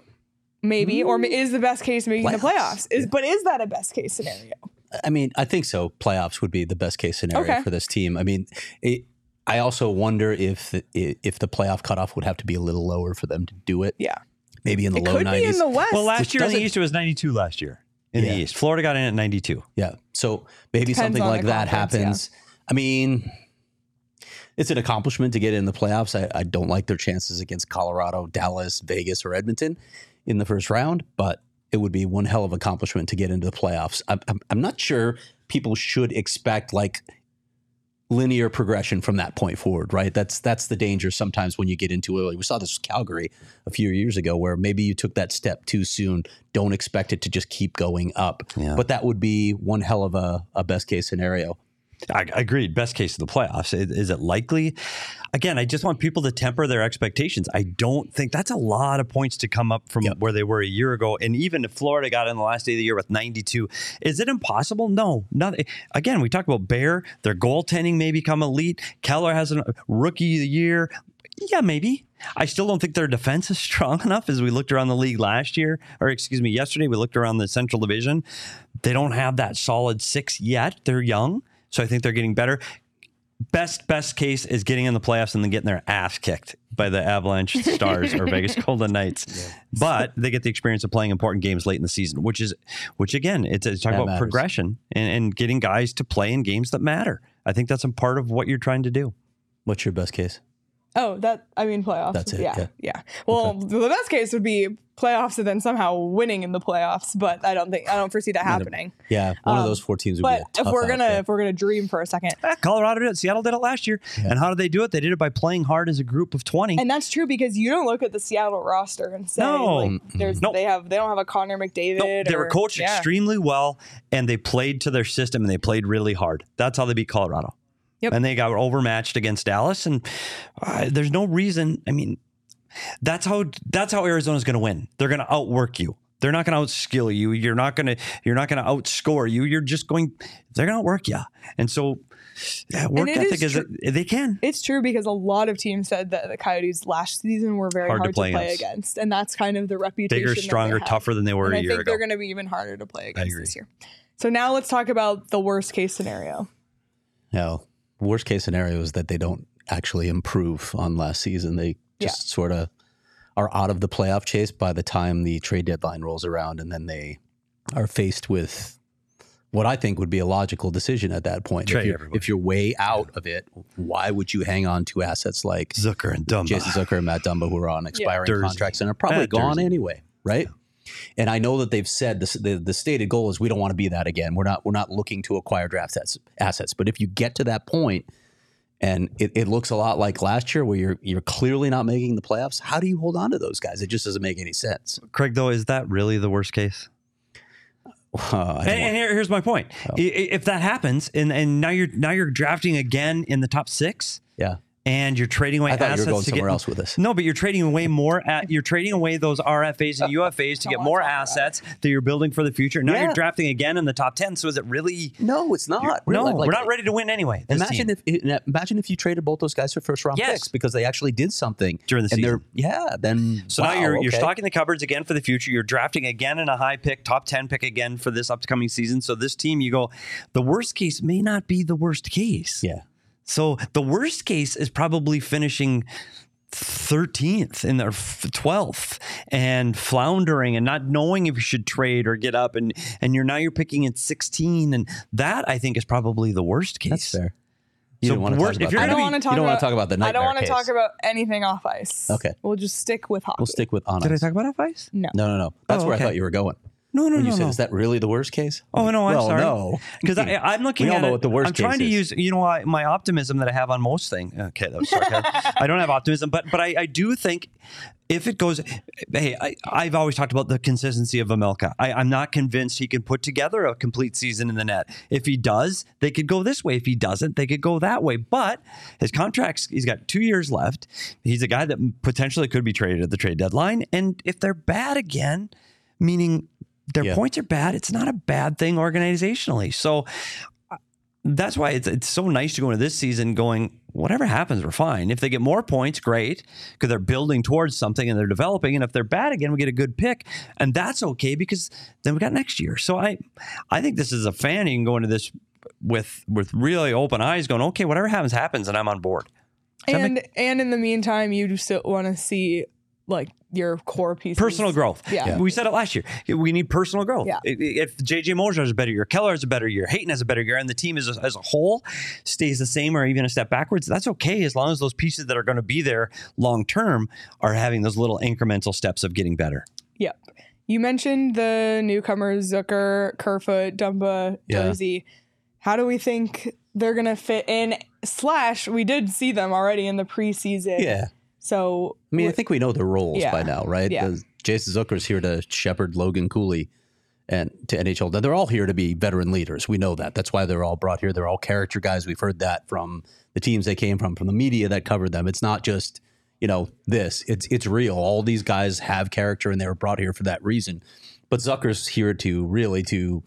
Maybe, or mm. is the best case making the Playoffs. playoffs? Is but is that a best case scenario? I mean, I think so. Playoffs would be the best case scenario Okay. for this team. I mean, it, I also wonder if the, if the playoff cutoff would have to be a little lower for them to do it. Yeah, Maybe in the it low could be nineties. in the West. Well, last Which year in the East, it was 92 last year in Yeah. the East. Florida got in at 92. Yeah. So maybe Depends something like that conference, yeah. happens. I mean, it's an accomplishment to get in the playoffs. I, I don't like their chances against Colorado, Dallas, Vegas, or Edmonton in the first round, but it would be one hell of an accomplishment to get into the playoffs. I'm, I'm, I'm not sure people should expect like linear progression from that point forward, right? That's that's the danger sometimes when you get into it. We saw this with Calgary a few years ago where maybe you took that step too soon. Don't expect it to just keep going up. Yeah. But that would be one hell of a, a best case scenario. I I agreed. Best case of the playoffs. Is, is it likely? Again, I just want people to temper their expectations. I don't think that's a lot of points to come up from Yep. where they were a year ago. And even if Florida got in the last day of the year with 92, is it impossible? No. Not, again, we talked about Bear. Their goaltending may become elite. Keller has a rookie of the year. Yeah, maybe. I still don't think their defense is strong enough as we looked around the league last year, or excuse me, yesterday. We looked around the Central Division. They don't have that solid six yet. They're young. So I think they're getting better. Best best case is getting in the playoffs and then getting their ass kicked by the Avalanche Stars or Vegas Golden Knights. But they get the experience of playing important games late in the season, which is which again, it's, it's talking about matters. progression and, and getting guys to play in games that matter. I think that's a part of what you're trying to do. What's your best case? Oh, that I mean playoffs. That's it, Yeah, yeah. yeah. Well, the best case would be playoffs and then somehow winning in the playoffs, but I don't think I don't foresee that happening. Yeah, one of Um, those four teams would But be a if we're gonna yeah. if we're gonna dream for a second, Eh, Colorado did it. Seattle did it last year. And how did they do it? They did it by playing hard as a group of 20. and that's true because you don't look at the Seattle roster and say No. like, there's Nope. they have they don't have a Connor McDavid. No, they were coached yeah. extremely well and they played to their system and they played really hard. That's how they beat Colorado. Yep. And they got overmatched against Dallas. And uh, there's no reason. I mean, that's how that's how Arizona's going to win. They're going to outwork you. They're not going to outskill you. You're not going to you're not going to outscore you. You're just going. They're going to work you. And so, yeah, work it ethic is is, they can. It's true because a lot of teams said that the Coyotes last season were very Hard hard, to play to play against. against. and that's kind of the reputation. Bigger, stronger, tougher than they were and a I year think ago. they're going to be even harder to play against this year. So now let's talk about the worst case scenario. No, worst case scenario is that they don't actually improve on last season. They Yeah. just sort of are out of the playoff chase by the time the trade deadline rolls around, and then they are faced with what I think would be a logical decision at that point. Trade if, you're, everybody. if you're way out of it, why would you hang on to assets like Zucker and Dumba. Jason Zucker and Matt Dumba, who are on expiring Jersey. contracts and are probably At gone Jersey. anyway, right? And I know that they've said this, the the stated goal is we don't want to be that again. We're not we're not looking to acquire draft assets. assets. But if you get to that point, and it, it looks a lot like last year where you're you're clearly not making the playoffs, how do you hold on to those guys? It just doesn't make any sense. Craig, though, is that really the worst case? Uh, And, and here, here's my point: Oh. I- I- if that happens, and, and now you're now you're drafting again in the top six, yeah, and you're trading away I thought you assets were going to somewhere get, else with this. No, but you're trading away more. At, you're trading away those RFAs and UFAs to get more assets that you're building for the future. Now Yeah. you're drafting again in the top ten. So is it really? No, it's not. no, Really, like- we're not ready to win anyway. Imagine team. if imagine if you traded both those guys for first round Yes. picks because they actually did something During the and season. yeah. Then So wow, now you're you're stocking the cupboards again for the future. You're drafting again in a high pick, top ten pick again for this upcoming season. So this team, you go, the worst case may not be the worst case. Yeah. So the worst case is probably finishing 13th in their 12th and floundering and not knowing if you should trade or get up and and you're now you're picking at 16 and that I think is probably the worst case. That's fair. You So don't want to worst- talk if about you're I that. don't want to talk. you don't about, want to talk about the nightmare. I don't want to talk about anything off ice. Okay. we'll just stick with hockey. We'll stick with on Did I talk about off ice? no. No, no, no. That's Oh, where okay. I thought you were going. No, no, When no. you said, no. "Is that really the worst case?" Oh no, I'm well, sorry. No, because I'm looking We all at know it- what the worst I'm trying to is. use, you know, I, my optimism that I have on most things. Okay, that was. I don't have optimism, but but I, I do think if it goes, hey, I, I've always talked about the consistency of Vejmelka. I, I'm not convinced he can put together a complete season in the net. If he does, they could go this way. If he doesn't, they could go that way. But his contracts, he's got two years left. He's a guy that potentially could be traded at the trade deadline. And if they're bad again, meaning their Yeah. points are bad. It's not a bad thing organizationally. So uh, that's why it's, it's so nice to go into this season going, whatever happens, we're fine. If they get more points, great, because they're building towards something and they're developing. And if they're bad again, we get a good pick. And that's okay because then we got next year. So I I think this is a fan. You can go into this with with really open eyes going, okay, whatever happens, happens, and I'm on board. Does that And and in the meantime, you still want to see like your core pieces. personal growth. Yeah. Yeah. We said it last year. We need personal growth. Yeah. If JJ Moser is a better year, Keller has a better year, Hayton has a better year, and the team as a, as a whole stays the same or even a step backwards, that's okay as long as those pieces that are going to be there long term are having those little incremental steps of getting better. Yep. You mentioned the newcomers Zucker, Kerfoot, Dumba, Yeah. Durzi. How do we think they're gonna fit in? Slash, we did see them already in the preseason. Yeah. So I mean, I think we know the roles Yeah. by now, right? Yeah. The- Jason Zucker's here to shepherd Logan Cooley and to NHL. They're all here to be veteran leaders. We know that. That's why they're all brought here. They're all character guys. We've heard that from the teams they came from, from the media that covered them. It's not just you know this. It's it's real. All these guys have character, and they were brought here for that reason. But Zucker's here to really to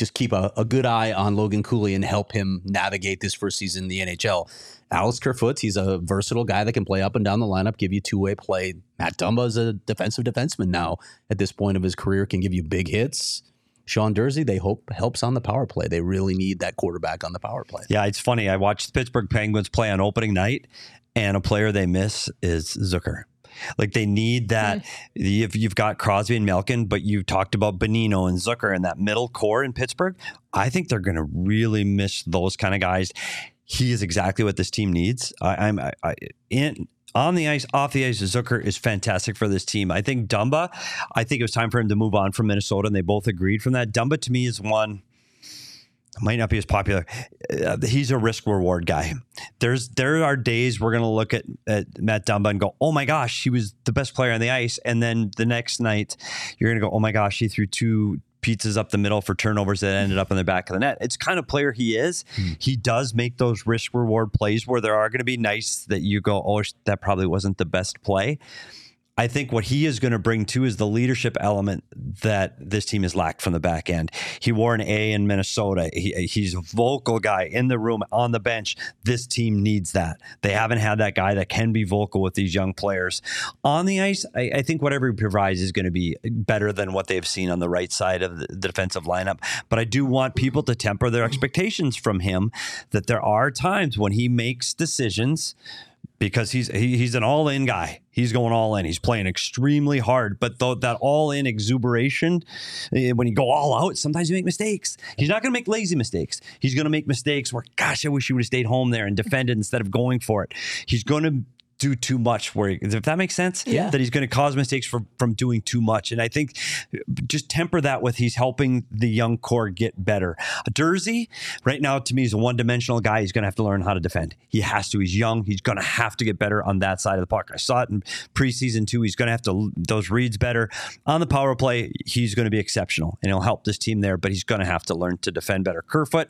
just keep a, a good eye on Logan Cooley and help him navigate this first season in the NHL. Alex Kerfoot, he's a versatile guy that can play up and down the lineup, give you two way play. Matt Dumba is a defensive defenseman now at this point of his career, can give you big hits. Sean Durzi, they hope helps on the power play. They really need that quarterback on the power play. Yeah, it's funny. I watched the Pittsburgh Penguins play on opening night, and a player they miss is Zucker. Like they need that. Mm. You've, you've got Crosby and Malkin, but you talked about Bonino and Zucker and that middle core in Pittsburgh. I think they're going to really miss those kind of guys. He is exactly what this team needs. I, I'm I, I, in on the ice, off the ice. Zucker is fantastic for this team. I think Dumba. I think it was time for him to move on from Minnesota, and they both agreed from that. Dumba to me is one might not be as popular. Uh, he's a risk reward guy. There's there are days we're gonna look at, at Matt Dumba and go, oh my gosh, he was the best player on the ice, and then the next night you're gonna go, oh my gosh, he threw two pizzas up the middle for turnovers that ended up in the back of the net. It's kind of player he is. He does make those risk reward plays where there are going to be nice that you go, oh, that probably wasn't the best play. I think what he is going to bring too is the leadership element that this team has lacked from the back end. He wore an A in Minnesota. He, he's a vocal guy in the room, on the bench. This team needs that. They haven't had that guy that can be vocal with these young players. On the ice, I, I think whatever he provides is going to be better than what they've seen on the right side of the, the defensive lineup. But I do want people to temper their expectations from him that there are times when he makes decisions because he's he, he's an all in guy. He's going all in. He's playing extremely hard. But though that all in exuberation, eh, when you go all out, sometimes you make mistakes. He's not going to make lazy mistakes. He's going to make mistakes where, gosh, I wish he would have stayed home there and defended instead of going for it. He's going to do too much where if that makes sense? Yeah. that he's going to cause mistakes from from doing too much. And i think just temper that with he's helping the young core get better. Durzi right now to me is a one-dimensional guy. He's going to have to learn how to defend. He has to. He's young. He's going to have to get better on that side of the puck i saw it in preseason too. He's going to have to those reads better. On the power play he's going to be exceptional and he'll help this team there but he's going to have to learn to defend better. Kerfoot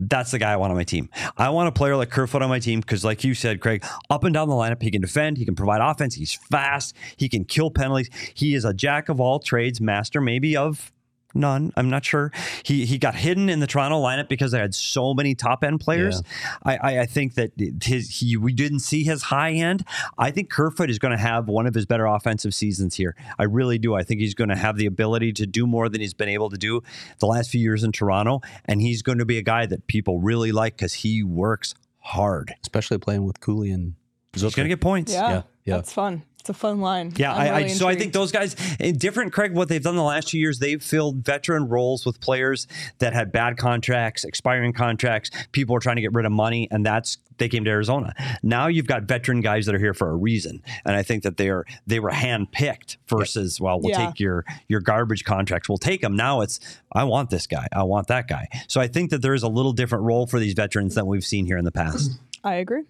that's the guy I want on my team. I want a player like Kerfoot on my team because, like you said, Craig, up and down the lineup, he can defend, he can provide offense, he's fast, he can kill penalties. He is a jack of all trades, master maybe of none. I'm not sure. He he got hidden in the Toronto lineup because they had so many top end players. I, I I think that his he we didn't see his high end. I think Kerfoot is going to have one of his better offensive seasons here. I really do. I think he's going to have the ability to do more than he's been able to do the last few years in Toronto, and he's going to be a guy that people really like because he works hard. especially playing with Cooley and so He's going to get points. yeah, Yeah, yeah. that's fun. It's a fun line. Yeah, I, I so I think those guys different. Craig, what they've done the last two years, they've filled veteran roles with players that had bad contracts, expiring contracts. People are trying to get rid of money, and that's they came to Arizona. Now you've got veteran guys that are here for a reason, and I think that they are they were handpicked versus well, we'll Yeah. take your your garbage contracts, we'll take them. Now it's I want this guy, I want that guy. So I think that there is a little different role for these veterans than we've seen here in the past. I agree.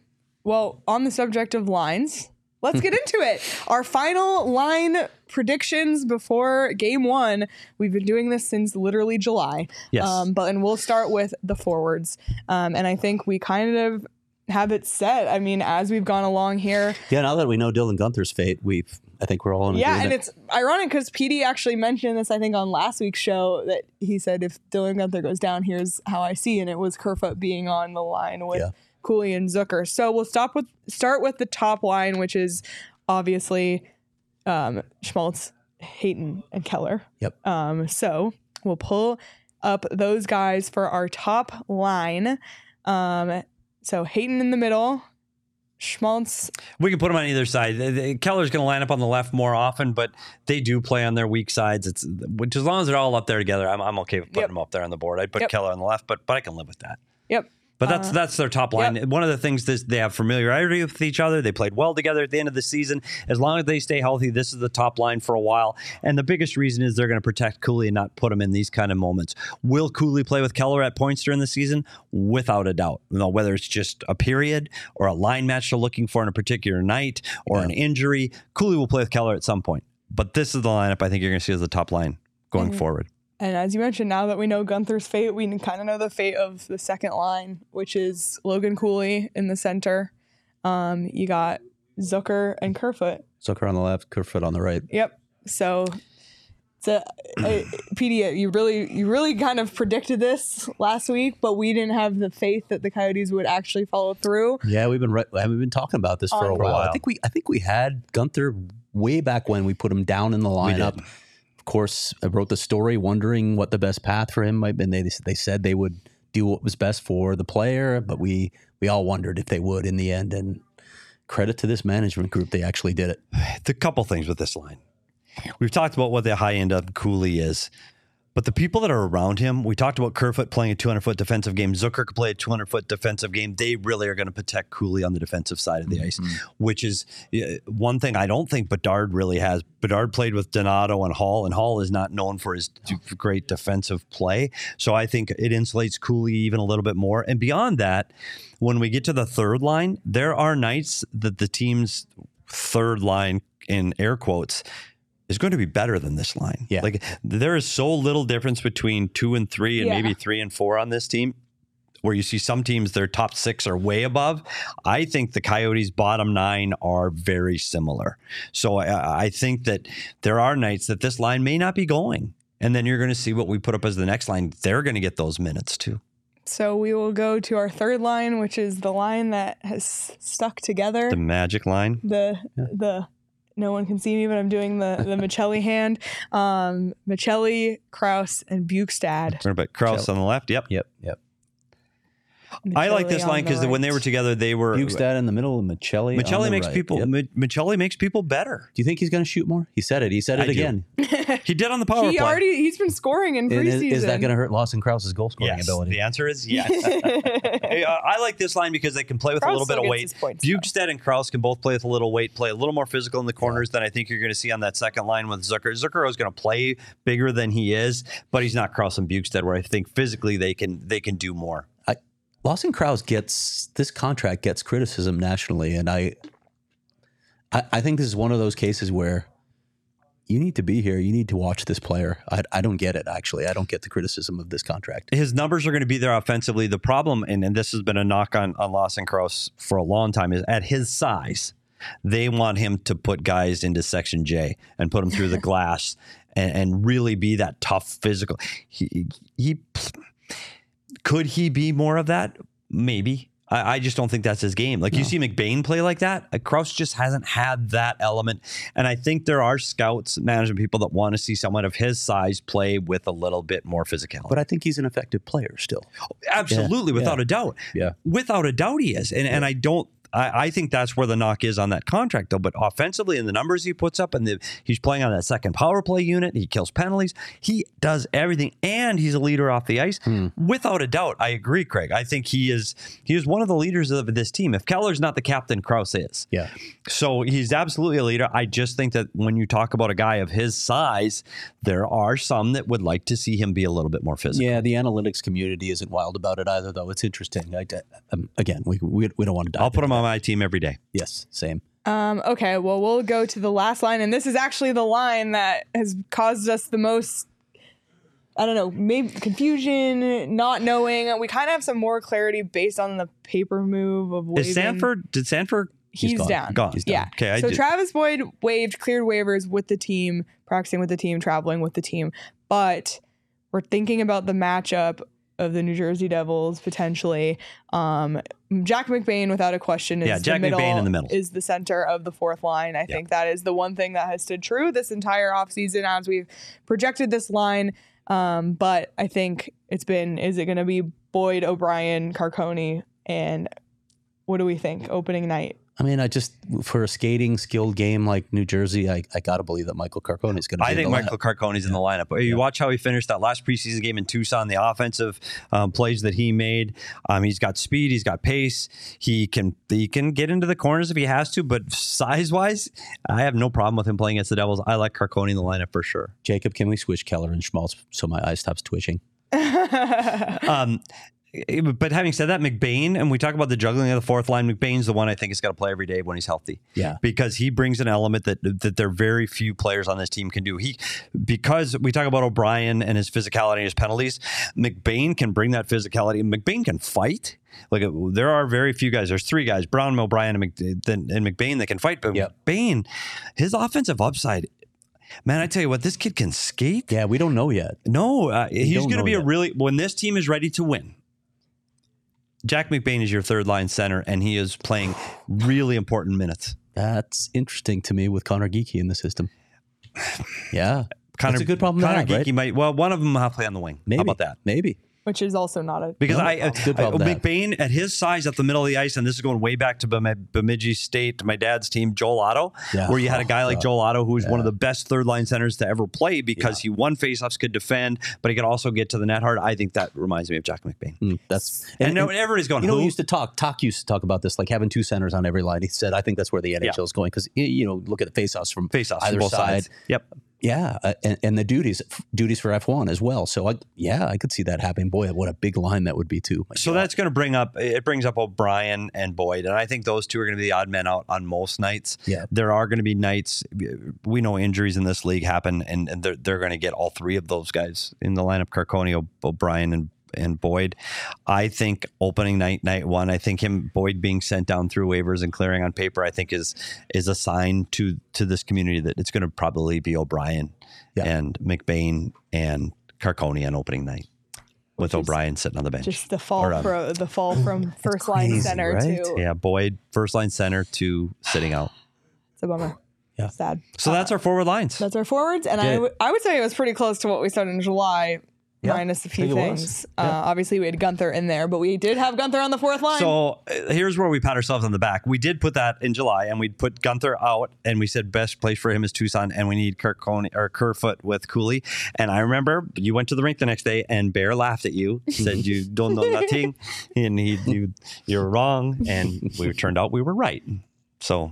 Well, on the subject of lines, let's get into it. Our final line predictions before game one. We've been doing this since literally July. Yes. Um, but and we'll start with the forwards. Um, and I think we kind of have it set. I mean, as we've gone along here, Yeah, now that we know Dylan Guenther's fate, we've I think we're all in yeah, and it's ironic because PD actually mentioned this, I think, on last week's show that he said if Dylan Guenther goes down, here's how I see, and it was Kerfoot being on the line with Yeah. Cooley and Zucker. So we'll stop with start with the top line, which is obviously um, Schmaltz, Hayton, and Keller. Yep. Um, so we'll pull up those guys for our top line. Um, so Hayton in the middle, Schmaltz We can put them on either side. Keller's going to line up on the left more often, but they do play on their weak sides. It's which as long as they're all up there together, I'm, I'm okay with putting Yep. them up there on the board. I'd put Yep. Keller on the left, but but I can live with that. Yep. But that's Uh, that's their top line. One of the things this they have familiarity with each other. They played well together at the end of the season. As long as they stay healthy, this is the top line for a while. And the biggest reason is they're going to protect Cooley and not put him in these kind of moments. Will Cooley play with Keller at points during the season? Without a doubt. You know, whether it's just a period or a line match they're looking for in a particular night or an injury, Cooley will play with Keller at some point. But this is the lineup I think you're going to see as the top line going Mhm. forward. And as you mentioned, now that we know Guenther's fate, we kind of know the fate of the second line, which is Logan Cooley in the center. Um, you got Zucker and Kerfoot. Zucker on the left, Kerfoot on the right. Yep. So, so uh, PD, you really, you really kind of predicted this last week, but we didn't have the faith that the Coyotes would actually follow through. Yeah, we've been re- we've been talking about this for a while. A while. I think we I think we had Guenther way back when we put him down in the We did. lineup. Of course, I wrote the story wondering what the best path for him might be. And they they said they would do what was best for the player, but we we all wondered if they would in the end. And credit to this management group, they actually did it. A couple things with this line. We've talked about what the high end of Cooley is, but the people that are around him, we talked about Kerfoot playing a 200 foot defensive game. Zucker could play a 200 foot defensive game. They really are going to protect Cooley on the defensive side of the ice, mm-hmm. which is one thing I don't think Bedard really has. Bedard played with Donato and Hall, and Hall is not known for his great defensive play. So I think it insulates Cooley even a little bit more. And beyond that, when we get to the third line, there are nights that the team's third line in air quotes is going to be better than this line. Yeah. Like there is so little difference between two and three and Yeah. maybe three and four on this team. Where you see some teams, their top six are way above. I think the Coyotes' bottom nine are very similar. So I, I think that there are nights that this line may not be going. And then you're going to see what we put up as the next line. They're going to get those minutes too. So we will go to our third line, which is the line that has stuck together. The magic line. the the no one can see me, but I'm doing the the Maccelli hand. Um, Maccelli, Crouse, and Bjugstad. We're going to put Crouse on the left. Yep. Yep, yep. I like this on line the because when they were together, they were. Bjugstad in the middle, and Maccelli. on Maccelli makes right. people. Yep. Mi- Maccelli makes people better. Do you think he's going to shoot more? He said it. He said it do. again. He did on the power he play. already he's been scoring in And is, preseason. is that going to hurt Lawson Crouse's goal scoring yes. ability? The answer is yes. Hey, uh, I like this line because they can play with a little bit of weight. his. Bjugstad and Crouse can both play with a little weight, play a little more physical in the corners than I think you're going to see on that second line with Zucker. Zucker is going to play bigger than he is, but he's not Crouse and Bjugstad, where I think physically they can they can do more. Lawson Crouse gets this contract gets criticism nationally, and I, I, I think this is one of those cases where you need to be here. You need to watch this player. I, I don't get it actually. I don't get the criticism of this contract. his numbers are going to be there offensively. The problem, and, and this has been a knock on, on Lawson Crouse for a long time, is at his size, they want him to put guys into Section J and put them through the glass and, and really be that tough physical. He, he could he be more of that? Maybe. I, I just don't think that's his game. Like you see McBain play like that. Uh, Crouse just hasn't had that element. And I think there are scouts, management people that want to see someone of his size play with a little bit more physicality. But I think he's an effective player still. Absolutely, Yeah, without yeah. a doubt. Yeah. Without a doubt, he is. And and I don't. I, I think that's where the knock is on that contract, though. But offensively, and the numbers he puts up, and the, he's playing on that second power play unit, he kills penalties, he does everything, and he's a leader off the ice. Without a doubt, I agree, Craig. I think he is. He is one of the leaders of this team. If Keller's not the captain, Crouse is. Yeah. So he's absolutely a leader. I just think that when you talk about a guy of his size, there are some that would like to see him be a little bit more physical. Yeah, the analytics community isn't wild about it either, though. It's interesting. I, um, again, we, we, we don't want to dive I'll put him into on my team every day. Yes, same. Um, okay, well, we'll go to the last line, and this is actually the line that has caused us the most I don't know, maybe confusion, not knowing. We kind of have some more clarity based on the paper move of waving. Is Sanford? Did Sanford? He's, gone. down. Gone. He's done. Yeah. Okay, I so did- Travis Boyd waived, cleared waivers with the team, practicing with the team, traveling with the team. But we're thinking about the matchup of the New Jersey Devils potentially. Um, Jack McBain, without a question, is Yeah, the middle, McBain in the middle. is the center of the fourth line. I think that is the one thing that has stood true this entire offseason as we've projected this line. Um, but I think it's been is it going to be Boyd, O'Brien, Carcone, and what do we think opening night? I mean, I just for a skating skilled game like New Jersey, I, I got to believe that Michael Carcone is going to. I think Michael Carcone's in the lineup. You watch how he finished that last preseason game in Tucson, the offensive um, plays that he made. Um, he's got speed, he's got pace. He can he can get into the corners if he has to, but size wise, I have no problem with him playing against the Devils. I like Carcone in the lineup for sure. Jacob, can we switch Keller and Schmaltz so my eye stops twitching? Um, but having said that, McBain, and we talk about the juggling of the fourth line, McBain's the one I think has got to play every day when he's healthy. Yeah. Because he brings an element that that there are very few players on this team can do. He because we talk about O'Brien and his physicality and his penalties, McBain can bring that physicality. McBain can fight. Like there are very few guys. There's three guys: Brown, O'Brien, and, Mc, and McBain that can fight. But Yep. McBain, his offensive upside, man, I tell you what, this kid can skate. Yeah, we don't know yet. No, uh, he's going to be a yet. really when this team is ready to win. Jack McBain is your third line center, and he is playing really important minutes. That's interesting to me with Conor Geekie in the system. Yeah, Connor, That's a good problem to have, Geeky right? might. Well, one of them will have to play on the wing. maybe How about that? Maybe. Which is also not a Because I, it's a I, good I problem to. McBain at his size at the middle of the ice, and this is going way back to Bemidji State, my dad's team, Joel Otto, Yeah. where you had a guy like Joel Otto who was one of the best third line centers to ever play because he won faceoffs, could defend, but he could also get to the net hard. I think that reminds me of Jack McBain. Mm, that's And, no, everybody's going, You know, who? we used to talk. Talk used to talk about this, like having two centers on every line. He said, "I think that's where the NHL is going because you know, look at the faceoffs from faceoffs either on both side. sides. Yep. Yeah, uh, and, and the duties duties for F one as well. So I, yeah, I could see that happening. Boy, what a big line that would be too. My So God. that's going to bring up it brings up O'Brien and Boyd, and I think those two are going to be the odd men out on most nights. Yeah. there are going to be nights. We know injuries in this league happen, and, and they're they're going to get all three of those guys in the lineup: Carcone, O'Brien, and and Boyd. I think opening night, night one, I think him Boyd being sent down through waivers and clearing on paper, I think is is a sign to to this community that it's going to probably be O'Brien Yeah. and McBain and Carcone on opening night. With is O'Brien sitting on the bench. just the fall Or, um, from the fall from first line center right? to Yeah, Boyd, first line center to sitting out. it's a bummer. Yeah. sad. So that's our forward lines. That's our forwards, and I Good. would- I would say it was pretty close to what we said in July, Yeah, minus a few things. Uh, obviously, we had Guenther in there, but we did have Guenther on the fourth line. So uh, here's where we pat ourselves on the back. We did put that in July, and we put Guenther out, and we said best place for him is Tucson, and we need Carcone or Kerfoot with Cooley. And I remember you went to the rink the next day, and Bear laughed at you, said you don't know nothing, and he you you're wrong, and we turned out we were right. So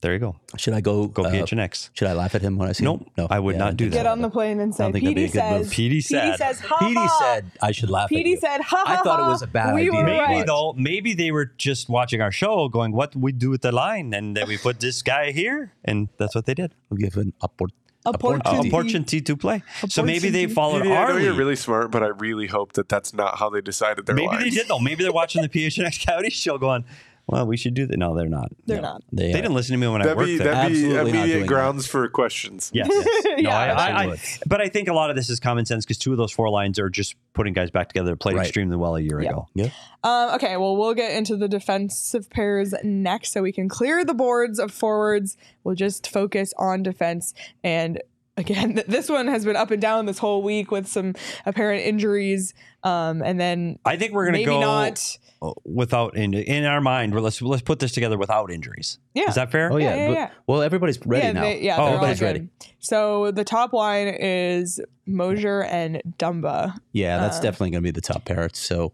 there you go. should I go Go uh, PHNX. Should I laugh at him when I see Nope, him? No, I would Yeah, not don't that. get on the plane and say, don't think that'd be Petey a good move. says, Petey said- says, ha Petey ha. said I should laugh. at Petey said, ha ha I thought it was a bad we idea. Were Maybe right. though, maybe they were just watching our show, going, "What we do with the line?" And then we put this guy here, and that's what they did. We'll give an upward. Opportunity. Opportunity to play. So maybe they Opportunity. followed Petey, I our know you're really smart, but I really hope that that's not how they decided their maybe lines. they did though. Maybe they're watching the PHNX Coyote show, going, "Well, we should do that." No, they're not. They're No. not. They, They didn't listen to me when I That'd worked be, there. that'd be Absolutely not immediate doing grounds for questions. Yes. No, Yeah, I, I, I, but I think a lot of this is common sense because two of those four lines are just putting guys back together. Played Right. extremely well a year Yeah. ago. Yeah. Um, okay, well, we'll get into the defensive pairs next so we can clear the boards of forwards. We'll just focus on defense. And again, th- this one has been up and down this whole week with some apparent injuries. Um, and then I think we're going to maybe go not. Without in, in our mind. Let's let's put this together without injuries. Yeah. Is that fair? Oh yeah. yeah, but- yeah. Well, everybody's ready yeah, now. They, yeah, Oh, everybody's ready. So the top line is Moser and Dumba. Yeah, that's Uh, definitely going to be the top pair. So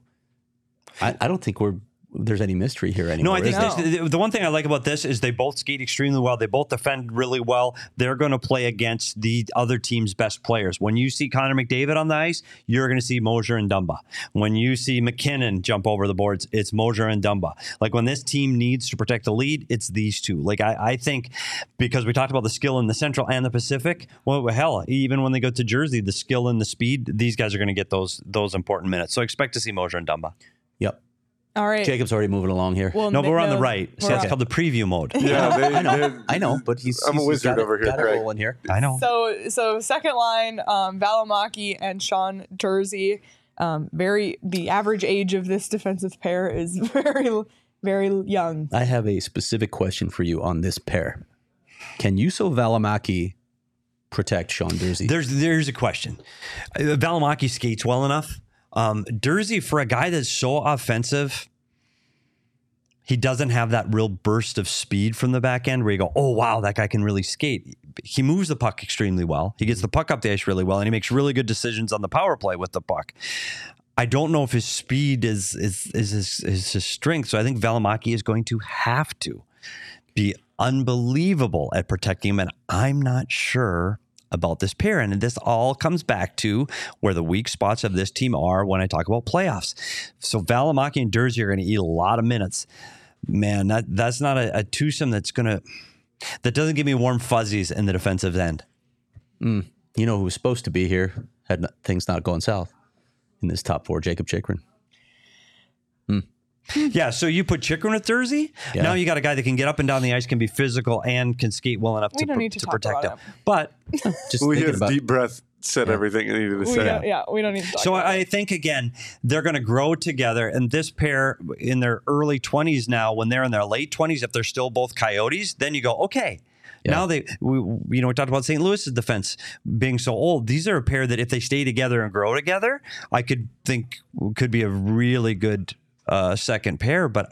I, I don't think we're there's any mystery here anymore. No, I think No. this, the- the one thing I like about this is they both skate extremely well. They both defend really well. They're going to play against the other team's best players. When you see Connor McDavid on the ice, you're going to see Moser and Dumba. When you see MacKinnon jump over the boards, it's Moser and Dumba. Like when this team needs to protect the lead, it's these two. Like I, I think because we talked about the skill in the Central and the Pacific. Well, hell, even when they go to Jersey, the skill and the speed, these guys are going to get those those important minutes. So expect to see Moser and Dumba. Yep. All right. Jacob's already moving along here. Well, No, but we're on the right. See, we're that's on- called the preview mode. Yeah, they, I know, I know, but he's I'm a wizard got it- over here, got Craig. rolling here. I know. So so second line, um, Valimaki and Sean Durzi. Um, very the average age of this defensive pair is very very young. I have a specific question for you on this pair. Can Juuso Valimaki protect Sean Durzi? There's there's a question. Uh, Valimaki skates well enough. Um, for a guy that's so offensive, he doesn't have that real burst of speed from the back end where you go, oh wow, that guy can really skate. He moves the puck extremely well. He gets the puck up the ice really well, and he makes really good decisions on the power play with the puck. I don't know if his speed is is is his, is his strength. So I think Valimaki is going to have to be unbelievable at protecting him, and I'm not sure about this pair. And this all comes back to where the weak spots of this team are when I talk about playoffs. So Valimaki and Durzi are going to eat a lot of minutes. Man, that that's not a, a twosome that's going to that doesn't give me warm fuzzies in the defensive end. Hmm. you know who was supposed to be here had not, things not going south in this top four, Jakob Chychrun. Yeah, so you put Chychrun with Durzi. Yeah. Now you got a guy that can get up and down the ice, can be physical, and can skate well enough We to, pr- need to to protect him. about But Just we thinking his about deep breath said everything I needed to say. don't- yeah, we don't need to talk So about I it. think again they're going to grow together, and this pair in their early twenties now, when they're in their late twenties, if they're still both Coyotes, then you go okay. Now they, we, you know, we talked about St. Louis's defense being so old. These are a pair that if they stay together and grow together, I could think could be a really good uh, second pair. But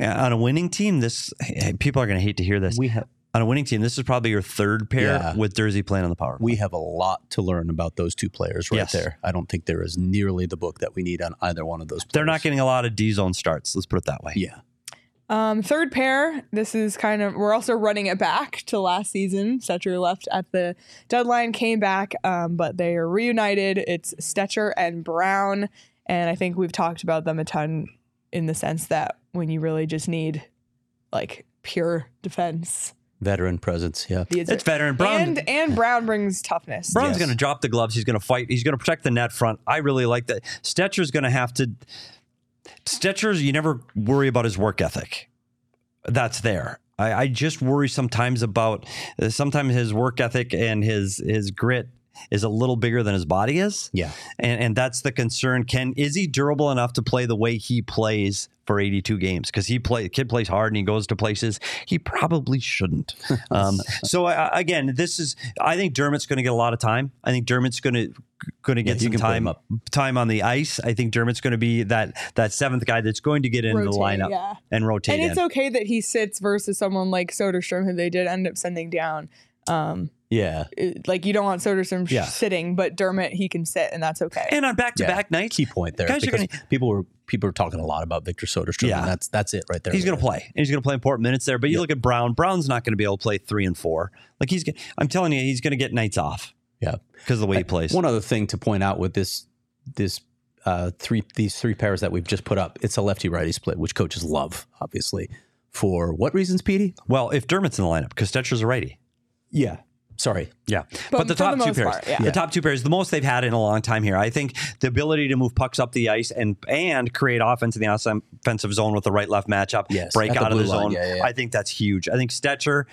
uh, on a winning team, this people are going to hate to hear this. we have on a winning team, this is probably your third pair Yeah. with Durzi playing on the power. play. we have a lot to learn about those two players right Yes. there. I don't think there is nearly the book that we need on either one of those. Players. They're not getting a lot of D zone starts. Let's put it that way. Yeah, Um, third pair. This is kind of we're also running it back to last season. Stecher left at the deadline, came back, um, but they are reunited. It's Stecher and Brown, and I think we've talked about them a ton in the sense that when you really just need like pure defense, veteran presence. Yeah, these It's veteran. Brown- and and Brown brings toughness. Brown's Yes. going to drop the gloves. He's going to fight. He's going to protect the net front. I really like that. Stecher's going to have to. Stecher's, you never worry about his work ethic. That's there. I, I just worry sometimes about uh, sometimes his work ethic and his his grit is a little bigger than his body is. yeah. And and that's the concern. Can is he durable enough to play the way he plays for 82 games? Because he play kid plays hard and he goes to places he probably shouldn't. Um, so I, I- again, this is I think Dermott's going to get a lot of time. I think Dermott's going to going to get you some can put him time up. time on the ice. I think Dermott's going to be that that seventh guy that's going to get into the lineup yeah. and rotate And it's in. okay that he sits versus someone like Soderstrom, who they did end up sending down. Um, Yeah, it- like you don't want Soderstrom Yeah. sitting, but Dermott he can sit, and that's okay. and on back to back nights, key point there Guys because gonna- people were people were talking a lot about Victor Soderstrom. Yeah. and that's that's it right there. He's going to play. And He's going to play important minutes there. But you Yep. look at Brown. Brown's not going to be able to play three and four. Like he's. I'm telling you, he's going to get nights off Yeah. because of the way he plays. One other thing to point out with this this uh, three these three pairs that we've just put up, it's a lefty righty split, which coaches love, obviously. For what reasons, Petey? Well, if Dermott's in the lineup, because Stecher's a righty. Yeah. Sorry. Yeah. But But, the top the two pairs. part, yeah. The top two pairs, the most they've had in a long time here. I think the ability to move pucks up the ice and and create offense in the offensive zone with the right left matchup, Yes, break at the out of the line. zone. Yeah, yeah. I think that's huge. I think Stecher,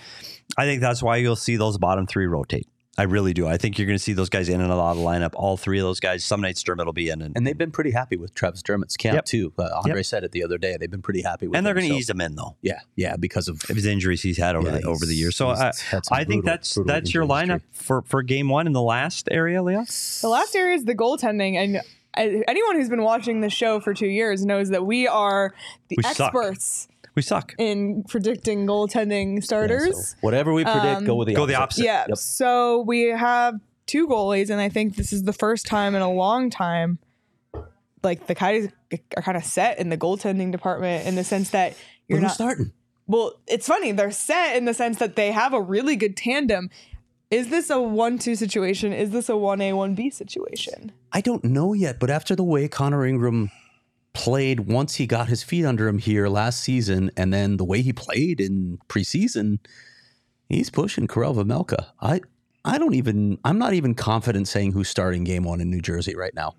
I think that's why you'll see those bottom three rotate. I really do. I think you're going to see those guys in and out of the lineup. All three of those guys. Some nights Dermott will be in, and, And they've been pretty happy with Travis Dermott's camp Yep. too. Uh, Andre said it the other day. They've been pretty happy with and they're going to so- ease him in though. Yeah, yeah, because of Of his injuries he's had over Yeah, the over the years. So he's I, had some I think that's that's your lineup history. for for game one in the last area, Leah. The last area is the goaltending, and anyone who's been watching the show for two years knows that we are the We suck. experts We suck. in predicting goaltending Yeah, starters. so whatever we predict, go um, with the Go the opposite. opposite. Yeah. Yep. So we have two goalies, and I think this is the first time in a long time, like the Coyotes, are kind of set in the goaltending department in the sense that you're who's not starting? well, it's funny. They're set in the sense that they have a really good tandem. Is this a one-two situation? Is this a one A one B situation? I don't know yet, but after the way Connor Ingram played once he got his feet under him here last season, and then the way he played in preseason, he's pushing Karel Vejmelka. I I don't even I'm not even confident saying who's starting game one in New Jersey right now.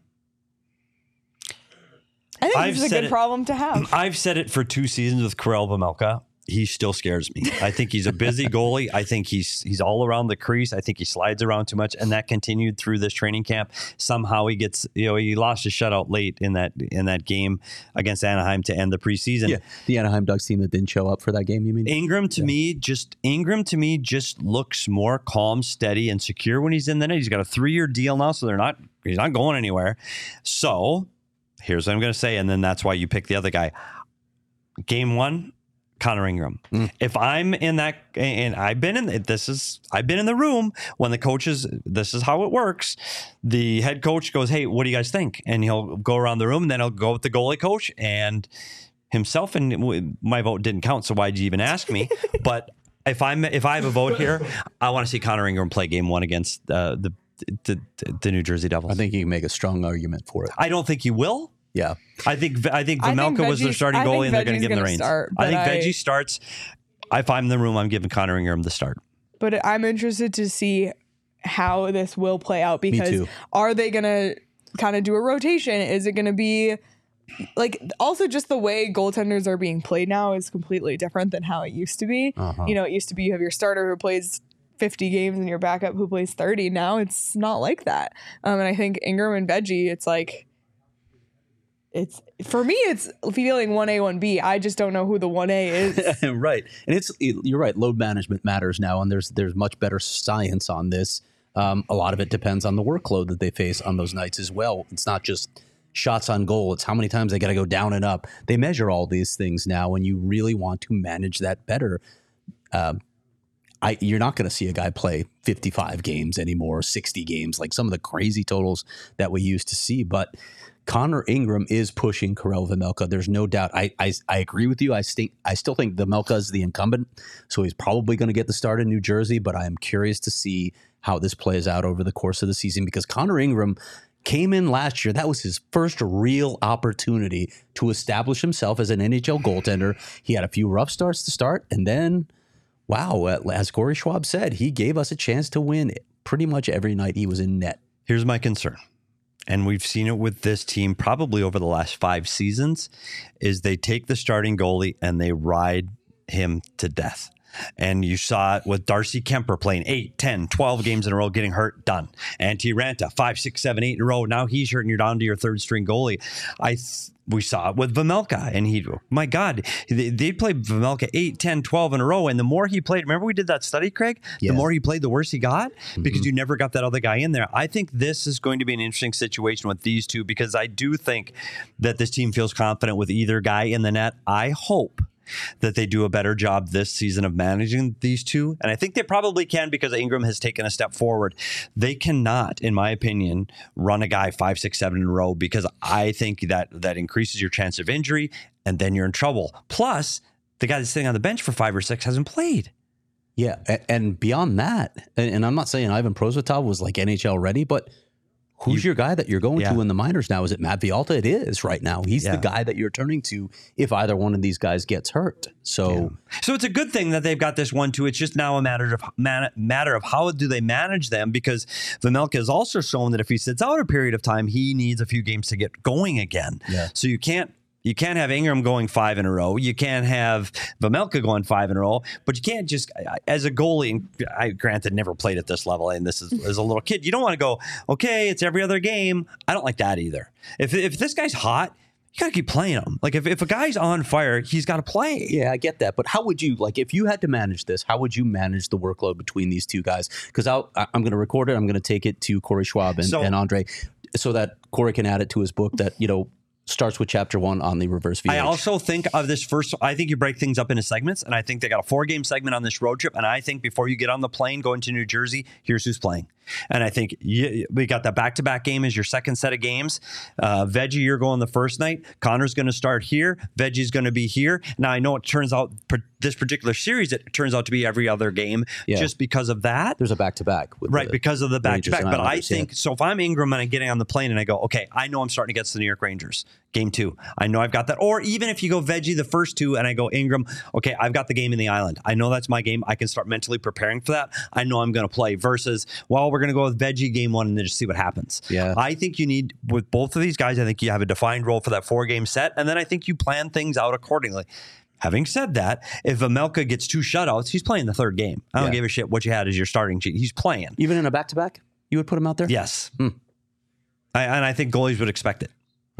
I think I've this is a good it- problem to have. I've said it for two seasons with Karel Vejmelka. He still scares me. I think he's a busy goalie. I think he's he's all around the crease. I think he slides around too much, and that continued through this training camp. Somehow he gets you know he lost his shutout late in that in that game against Anaheim to end the preseason. Yeah, the Anaheim Ducks team that didn't show up for that game. You mean? Ingram to me just Ingram to me just looks more calm, steady, and secure when he's in the net. He's got a three year deal now, so they're not he's not going anywhere. So here's what I'm going to say, and then that's why you pick the other guy. Game one, Connor Ingram. Mm. If I'm in that, and I've been in this is I've been in the room when the coaches. This is how it works. The head coach goes, "Hey, what do you guys think?" And he'll go around the room, and then he'll go with the goalie coach and himself. And my vote didn't count, so why'd you even ask me? but if I'm if I have a vote here, I want to see Connor Ingram play game one against uh, the, the the New Jersey Devils. I think you can make a strong argument for it. I don't think he will. Yeah, I think I think I think Vejmelka was their starting goalie, and they're going to give him the reins. start, I think I- Veggie starts. If I'm in the room, I'm giving Connor Ingram the start. but I'm interested to see how this will play out because are they going to kind of do a rotation? Is it going to be like also just the way goaltenders are being played now is completely different than how it used to be. Uh-huh. You know, it used to be you have your starter who plays 50 games and your backup who plays 30. Now it's not like that. Um, and I think Ingram and Veggie, it's like it's for me it's feeling 1A 1B. I just don't know who the 1A is. right. And it's you're right. Load management matters now, and there's there's much better science on this. Um, a lot of it depends on the workload that they face on those nights as well. It's not just shots on goal; it's how many times they got to go down and up. They measure all these things now, and you really want to manage that better. Um, I, you're not going to see a guy play 55 games anymore, 60 games, like some of the crazy totals that we used to see. But Connor Ingram is pushing Karel Vejmelka. There's no doubt. I, I I agree with you. I think I still think Vejmelka is the incumbent, so he's probably going to get the start in New Jersey. But I am curious to see how this plays out over the course of the season because Connor Ingram came in last year. That was his first real opportunity to establish himself as an NHL goaltender. He had a few rough starts to start, and then, wow, as Corey Schwab said, he gave us a chance to win pretty much every night he was in net. Here's my concern. And we've seen it with this team probably over the last five seasons is they take the starting goalie and they ride him to death. And you saw it with Darcy Kuemper playing 8, 10, 12 games in a row, getting hurt, done. And T Raanta, 5, 6, 7, 8 in a row. Now he's hurt and you're down to your third string goalie. I th- we saw it with Vejmelka, and he, my God, they, they played Vejmelka 8, 10, 12 in a row. And the more he played, remember we did that study, Craig? Yeah. The more he played, the worse he got mm-hmm. because you never got that other guy in there. I think this is going to be an interesting situation with these two because I do think that this team feels confident with either guy in the net. I hope that they do a better job this season of managing these two. And I think they probably can because Ingram has taken a step forward. They cannot, in my opinion, run a guy five, six, seven in a row because I think that that increases your chance of injury and then you're in trouble. Plus, the guy that's sitting on the bench for five or six hasn't played. Yeah, and beyond that, and, I'm not saying Ivan Prosvetov was like NHL ready, but who's your guy that you're going Yeah. to in the minors now? Is it Matt Villalta? It is right now. He's Yeah. the guy that you're turning to if either one of these guys gets hurt. So So it's a good thing that they've got this one too. It's just now a matter of man, matter of how do they manage them because Vejmelka has also shown that if he sits out a period of time, he needs a few games to get going again. Yeah. So you can't you can't have Ingram going five in a row. You can't have Vejmelka going five in a row. But you can't just as a goalie. And I granted never played at this level, and this is as a little kid. You don't want to go okay. It's every other game. I don't like that either. If if this guy's hot. You gotta keep playing him. Like if, if a guy's on fire, he's got to play. yeah, I get that. But how would you like if you had to manage this? How would you manage the workload between these two guys? Because I'm going to record it. I'm going to take it to Corey Schwab and, So- and Andre, so that Corey can add it to his book that you know starts with chapter one on the reverse VH. I also think of this first. I think you break things up into segments, and I think they got a four game segment on this road trip. And I think before you get on the plane going to New Jersey, here's who's playing. And I think you, we got that back to back game as your second set of games. Uh, Veggie, you're going the first night. Connor's going to start here. Veggie's going to be here. Now, I know it turns out this particular series, it turns out to be every other game Yeah. just because of that. There's a back to back. Right, because of the back to back. But I think so. If I'm Ingram and I'm getting on the plane and I go, okay, I know I'm starting against the New York Rangers, game two. I know I've got that. Or even if you go veggie the first two and I go Ingram, okay, I've got the game in the island. I know that's my game. I can start mentally preparing for that. I know I'm going to play versus, well, we're going to go with veggie game one and then just see what happens. Yeah. I think you need, with both of these guys, I think you have a defined role for that four game set. And then I think you plan things out accordingly. Having said that, if Vejmelka gets two shutouts, he's playing the third game. I don't Yeah. give a shit what you had as your starting sheet. He's playing. Even in a back to back, you would put him out there. Yes. Hmm. I, and I think goalies would expect it.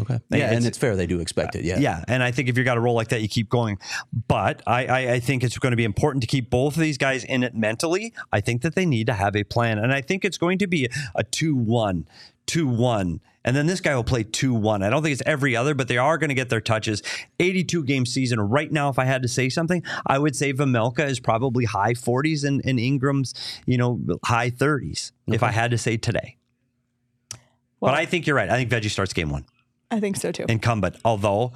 Okay. Yeah, and it's- it's fair they do expect it. Yeah. Yeah. And I think if you've got a role like that, you keep going. But I, I, I think it's going to be important to keep both of these guys in it mentally. I think that they need to have a plan. And I think it's going to be a 2 1, 2 1. And then this guy will play 2 1. I don't think it's every other, but they are going to get their touches. 82 game season. Right now, if I had to say something, I would say Vejmelka is probably high 40s and, and Ingram's, you know, high 30s, if I had to say today. Well- but I think you're right. I think Veggie starts game one I think so too. incumbent. Although,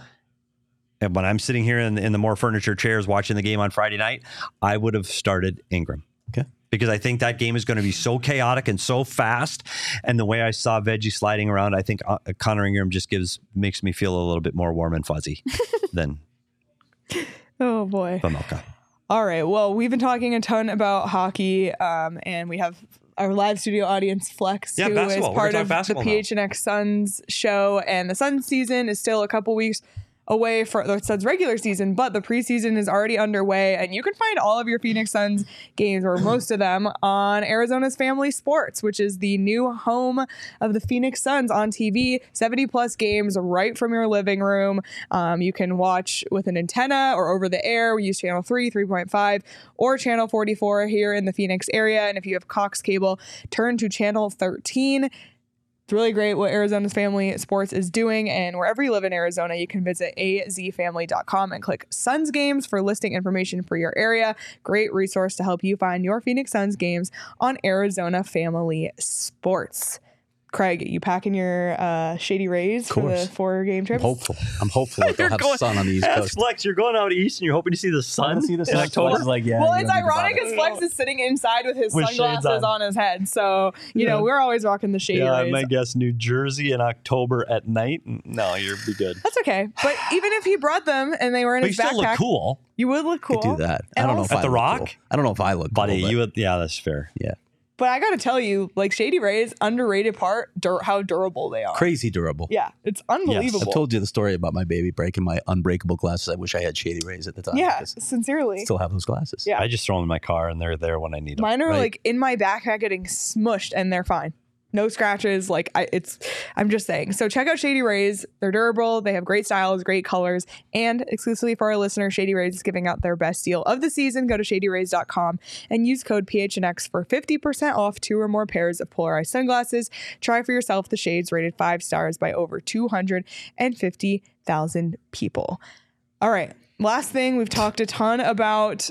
and when I'm sitting here in, in the more furniture chairs watching the game on Friday night, I would have started Ingram. Okay. Because I think that game is going to be so chaotic and so fast, and the way I saw Veggie sliding around, I think uh, Connor Ingram just gives makes me feel a little bit more warm and fuzzy than Oh boy. Vejmelka. All right. Well, we've been talking a ton about hockey, um, and we have our live studio audience, Flex, Yeah, who is part of the. PHNX Suns show. And the Suns season is still a couple weeks away for the Suns regular season, but the preseason is already underway, and you can find all of your Phoenix Suns games, or most of them, on Arizona's Family Sports, which is the new home of the Phoenix Suns on TV. 70 plus games right from your living room. Um, you can watch with an antenna or over the air. We use channel 3, 3.5, or channel 44 here in the Phoenix area. And if you have Cox cable, turn to channel 13. It's really great what Arizona's Family Sports is doing. And wherever you live in Arizona, you can visit azfamily.com and click Suns Games for listing information for your area. Great resource to help you find your Phoenix Suns games on Arizona Family Sports. Craig, you packing your uh, Shady Rays for the four game trip? I'm hopeful. I'm hopeful that they'll have sun on the East Ask Coast. Flex, you're going out east and you're hoping to see the sun see the in sun. October. Flex is like, yeah, well, you it's don't need to ironic bother. because Flex is sitting inside with his With sunglasses on. on. his head. So, you know, we're always rocking the Shady Yeah, I might guess New Jersey in October at night. No, you'll be good. That's okay. But even if he brought them and they were in But you his still backpack, look cool, you would look cool. Could do that. I don't know if At I the look Rock? cool. I don't know if I look buddy. cool, but you would, yeah, that's fair. yeah, But I got to tell you, like Shady Rays, underrated part, dur- how durable they are. crazy durable. Yeah, it's unbelievable. Yes, I've told you the story about my baby breaking my unbreakable glasses. I wish I had Shady Rays at the time. yeah, 'cause I sincerely. still have those glasses. Yeah. I just throw them in my car and they're there when I need them. Mine are right. like in my backpack getting smushed and they're fine. No scratches. Like I, it's, I'm just saying. So check out Shady Rays. They're durable. They have great styles, great colors, and exclusively for our listeners, Shady Rays is giving out their best deal of the season. Go to shadyrays.com and use code PHNX for 50% off two or more pairs of polarized sunglasses. Try for yourself the shades rated five stars by over 250,000 people. All right. Last thing, we've talked a ton about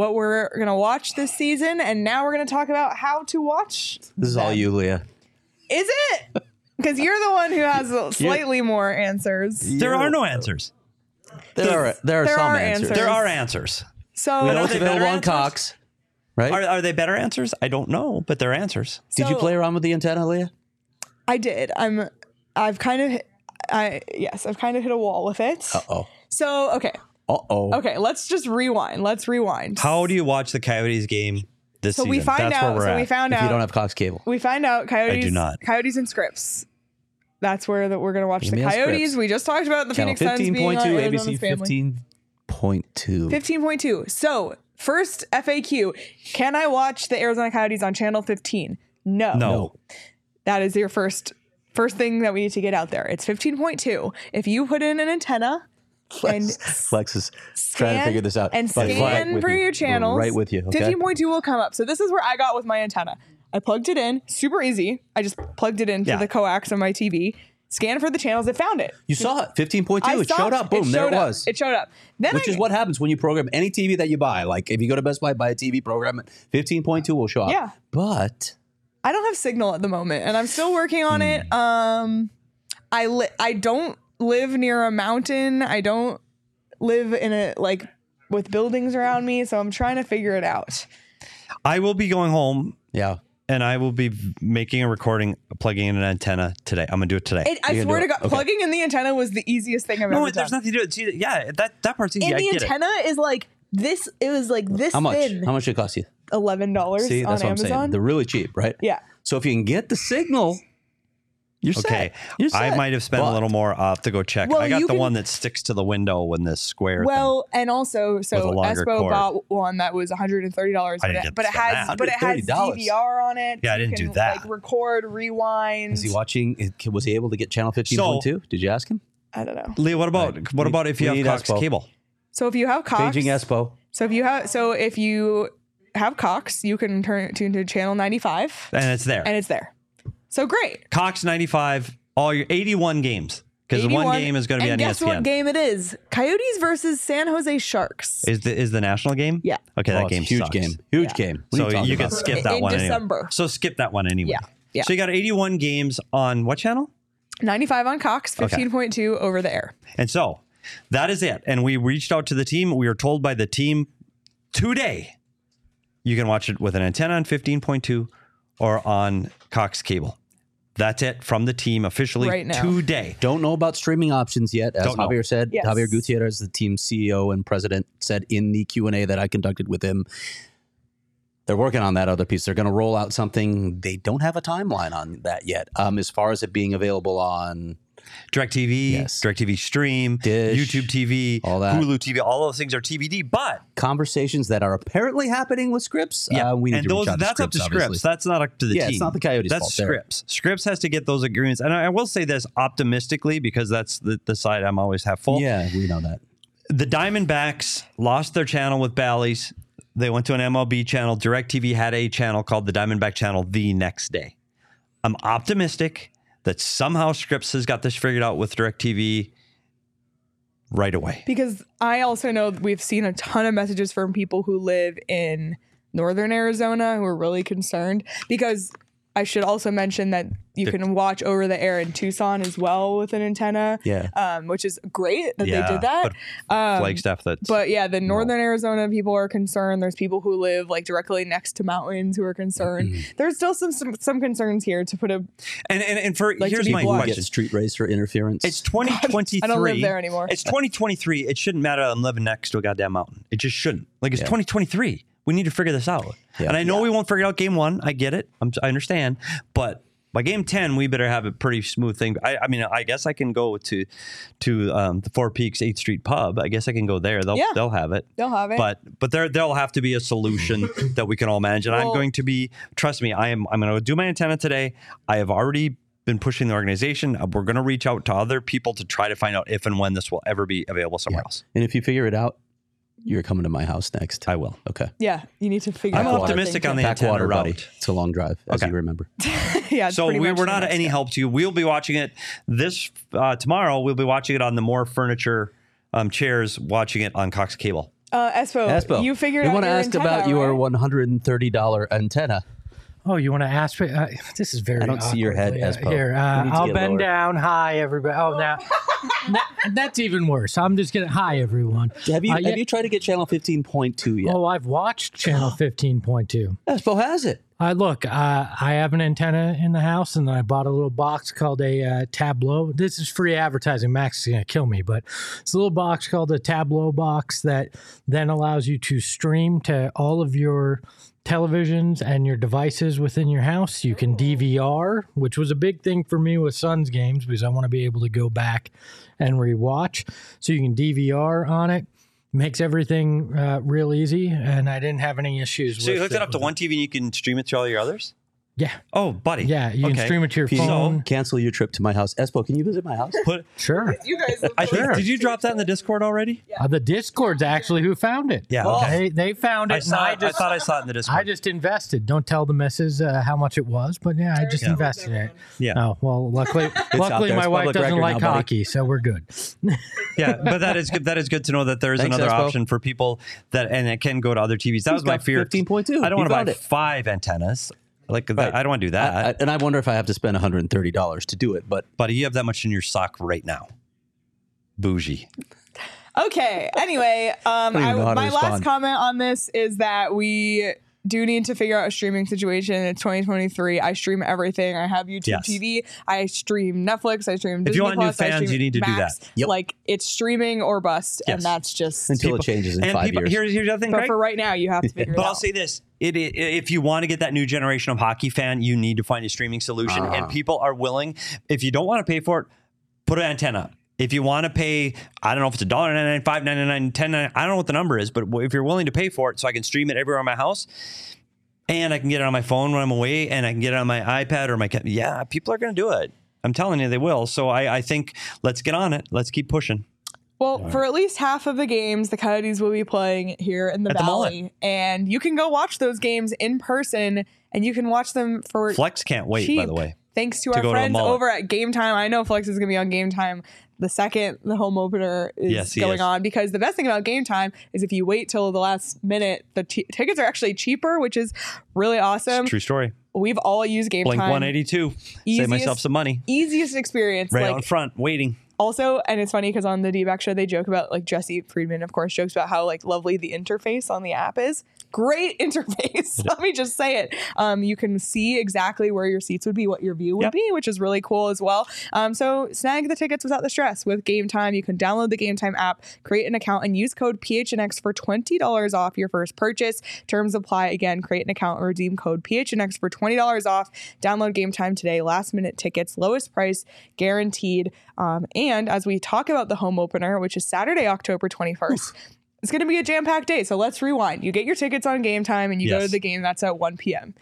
what we're going to watch this season, and now we're going to talk about how to watch. This is all you, Leah. Is it? Because you're the one who has slightly more answers. There are no answers. There are there are There some are answers. answers. There are answers. So, We know are what's they available better on answers? Cox, right? Are, are they better answers? I don't know, but they're answers. Did you play around with the antenna, Leah? I did. I'm. I've kind of. I yes, I've kind of hit a wall with it. Uh oh. So okay, oh. okay. Let's just rewind. Let's rewind. How do you watch the Coyotes game this so season? we find That's out. where we're So at. we found If you don't have Cox cable, we find out coyotes. I do not. Coyotes and Scripps. That's where that we're gonna watch Give the me a coyotes. We just talked about the channel Phoenix Suns being point on two, uh, Arizona's ABC family. fifteen point two. 15.2. So, first FAQ Can I watch the Arizona Coyotes on channel 15? No. no. That is your first first thing that we need to get out there. It's 15.2. If you put in an antenna and Flex is trying to figure this out. and we're scan for you. your We're channels, right with you. Okay. 15.2 will come up. So, this is where I got with my antenna. I plugged it in, super easy. I just plugged it into Yeah. the coax on my TV, scanned for the channels, it found it. You saw it. 15.2. I. It showed up. Boom. there showed it up. was. It showed up. Then Which I, is what happens when you program any TV that you buy. Like if you go to Best Buy, buy a TV program, point two will show up. Yeah. But I don't have signal at the moment, and I'm still working on it. Hmm. Um, I li- I don't live near a mountain. I don't live in a like with buildings around me, so I'm trying to figure it out. I will be going home Yeah. and I will be making a recording, plugging in an antenna today. I'm gonna do it today. It, I swear to. God, Okay. plugging in the antenna was the easiest thing I've no, ever there's nothing to do. it. See, yeah, that that part's easy. and I the get antenna is like this. It was like this How much? thin. How much did it cost you? Eleven dollars See, on that's what I'm Amazon. saying. They're really cheap, right? yeah. So if you can get the signal, you're. Okay, set. You're I might have spent a little more. I'll have to go check. Well, I got the can- one that sticks to the window when this square. thing. Well, and also, so Espo cord. bought one that was 130 dollars, I but, didn't it, but it has that. but it has $130. DVR on it. Yeah, I so didn't do can, that. Like record, rewind. Is he watching? Was he able to get channel 15.2? Did you ask him? I don't know. Leah, what about Right. what about if you have Cox Espo. cable? So if you have Cox, Paging Espo. so if you have, so if you have Cox, you can turn it to, to channel 95, And it's there. and it's there. So great. Cox 95, all your 81 games. Because one game is going to be and on guess ESPN. what game it is? Coyotes versus San Jose Sharks. Is the is the national game? Yeah. Okay, Oh, that it's game huge sucks. game. Huge Yeah. game. What are So you, you can about? skip that In one December. anyway. So skip that one anyway. Yeah. Yeah. So you got 81 games on what channel? 95 on Cox, 15.2 over the air. And so that is it. And we reached out to the team. We were told by the team today you can watch it with an antenna on 15.2 or on Cox cable. That's it from the team officially Right now. today. Don't know about streaming options yet. As Don't know. Xavier said, Yes. Xavier Gutierrez, the team CEO and president, said in the Q and A that I conducted with him, they're working on that other piece. They're going to roll out something. They don't have a timeline on that yet. Um, as far as it being available on DirecTV, Yes. DirecTV Stream, Dish, YouTube TV, all that. Hulu TV, all those things are TBD. But conversations that are apparently happening with Scripps, uh, we need and to those reach out to that's up to Scripps, Scripps. obviously. That's not up to the Yeah, team. it's not the Coyotes' That's fault there. Scripps. Scripps has to get those agreements. And I, I will say this optimistically because that's the, the side I'm always half full. Yeah, we know that. The Diamondbacks lost their channel with Bally's. They went to an MLB channel. DirecTV had a channel called the Diamondback Channel the next day. I'm optimistic that somehow Scripps has got this figured out with DirecTV right away. Because I also know we've seen a ton of messages from people who live in northern Arizona who are really concerned. Because I should also mention that you can watch over the air in Tucson as well with an antenna. Yeah. Um, which is great that Yeah, they did that. but um, Flagstaff that's but yeah, the northern Arizona people are concerned. There's people who live like directly next to mountains who are concerned. Mm-hmm. There's still some, some some concerns here to put a. and, and and for Like to here's be my blunt. Get question. street racer interference. It's 2023. I don't live there anymore. It's 2023. It shouldn't matter. I'm living next to a goddamn mountain. It just shouldn't. Like it's Yeah. 2023. We need to figure this out. Yeah. And I know we won't figure out game one. I get it. I'm, I understand. But by game 10, we better have a pretty smooth thing. I, I mean, I guess I can go to to um, the Four Peaks 8th Street Pub. I guess I can go there. They'll Yeah. they'll have it. They'll have it. But but there there'll have to be a solution that we can all manage. And I'm going to be trust me, I am I'm going to do my antenna today. I have already been pushing the organization. Uh, We're going to reach out to other people to try to find out if and when this will ever be available somewhere Yeah. else. and if you figure it out, you're coming to my house next. I will. Okay. yeah, you need to figure I'm out. optimistic on the Back antenna water, buddy. route. It's a long drive, as Okay. you remember. yeah, it's So pretty we much were the not next any step. help to you. We'll be watching it this uh, tomorrow. We'll be watching it on the more furniture um, chairs, watching it on Cox Cable. Uh, Espo, Espo, you figured we out want to your ask antenna, about your right? $130 antenna. Oh, you want to ask me? Uh, this is very. I don't see your head, awkwardly, uh, Espo. Here, uh, need to I'll bend lower. down. Hi, everybody. Oh, now that- that's even worse. I'm just gonna. Hi, everyone. Have you Uh, have yeah- you tried to get channel 15.2 yet? Oh, I've watched channel 15.2. Espo has it. Uh, look, uh, I have an antenna in the house, and I bought a little box called a uh, Tablo. This is free advertising. Max is gonna kill me, but it's a little box called a Tablo box that then allows you to stream to all of your televisions and your devices within your house. You can DVR, which was a big thing for me with Suns games because I want to be able to go back and rewatch. So you can DVR on it. Makes everything uh, real easy, and I didn't have any issues. So you hooked it up to one TV and you can stream it to all your others? Yeah, Oh, buddy. yeah. You Okay. can stream it to your If you phone. cancel your trip to my house. Espo, can you visit my house? Put, Sure. You guys, look I like- think, did you drop that in the Discord already? Uh, the Discord's actually who found it. Yeah, okay. They, they found it. I and saw. I, it- I just, thought I saw it in the Discord. I just invested. Don't tell the missus uh, how much it was, but yeah, I just Yeah. invested in it. Yeah. Oh well, luckily, out luckily there. my It's wife public doesn't record like now, buddy. hockey, so we're good. yeah, but that is good. That is good to know that there is Thanks, another Espo. option for people that, and it can go to other TVs. That was my fear. 15.2. I don't He want to buy it. five antennas. Like that, Right. I don't want to do that. I- I- and I wonder if I have to spend $130 to do it. But Buddy, you have that much in your sock right now. Bougie. Okay. Anyway, um, don't I, know how to my last comment on this is that we do need to figure out a streaming situation. It's 2023. I stream everything. I have YouTube Yes. TV. I stream Netflix. I stream. If Disney you want new Plus, I fans, you need to do that. Yep. Like it's streaming or bust, Yes. and that's just. until it changes in and five people, years. here's, here's the thing, but Craig. for right now, you have to figure. But it I'll say this: it, it, if you want to get that new generation of hockey fan, you need to find a streaming solution, Ah. and people are willing. If you don't want to pay for it, put an antenna. If you want to pay, I don't know if it's a dollar ninety nine, five ninety nine, ten ninety. I don't know what the number is, but if you're willing to pay for it, so I can stream it everywhere in my house, and I can get it on my phone when I'm away, and I can get it on my iPad or my yeah, people are going to do it. I'm telling you, they will. So I, I think let's get on it. Let's keep pushing. Well, for at least half of the games, the Coyotes will be playing here in the At the Valley, and you can go watch those games in person, and you can watch them for Flex can't wait. By the way, Thanks to, to our go to the friends Mullet. over at Game Time. I know Flex is going to be on Game Time the second the home opener is Yes, he going is. on because the best thing about Game Time is if you wait till the last minute, the t- tickets are actually cheaper, which is really awesome. true story. We've all used Game Blink Time. 182. Save Easiest- myself some money. Easiest experience. Right like, out front, waiting. Also and it's funny because on the d-back show they joke about like jesse friedman of course jokes about how like lovely the interface on the app is. Great interface let me just say it. Um, you can see exactly where your seats would be what your view would Yep. be which is really cool as well. Um, so snag the tickets without the stress with game time. You can download the game time app create an account and use code phnx for $20 off your first purchase. Terms apply. Again create an account and redeem code phnx for $20 off. Download game time today. Last minute tickets lowest price guaranteed um, and as we talk about the home opener, which is Saturday, October 21st, it's going to be a jam packed day. So let's rewind. You get your tickets on game time and you go to the game. That's at 1 p.m.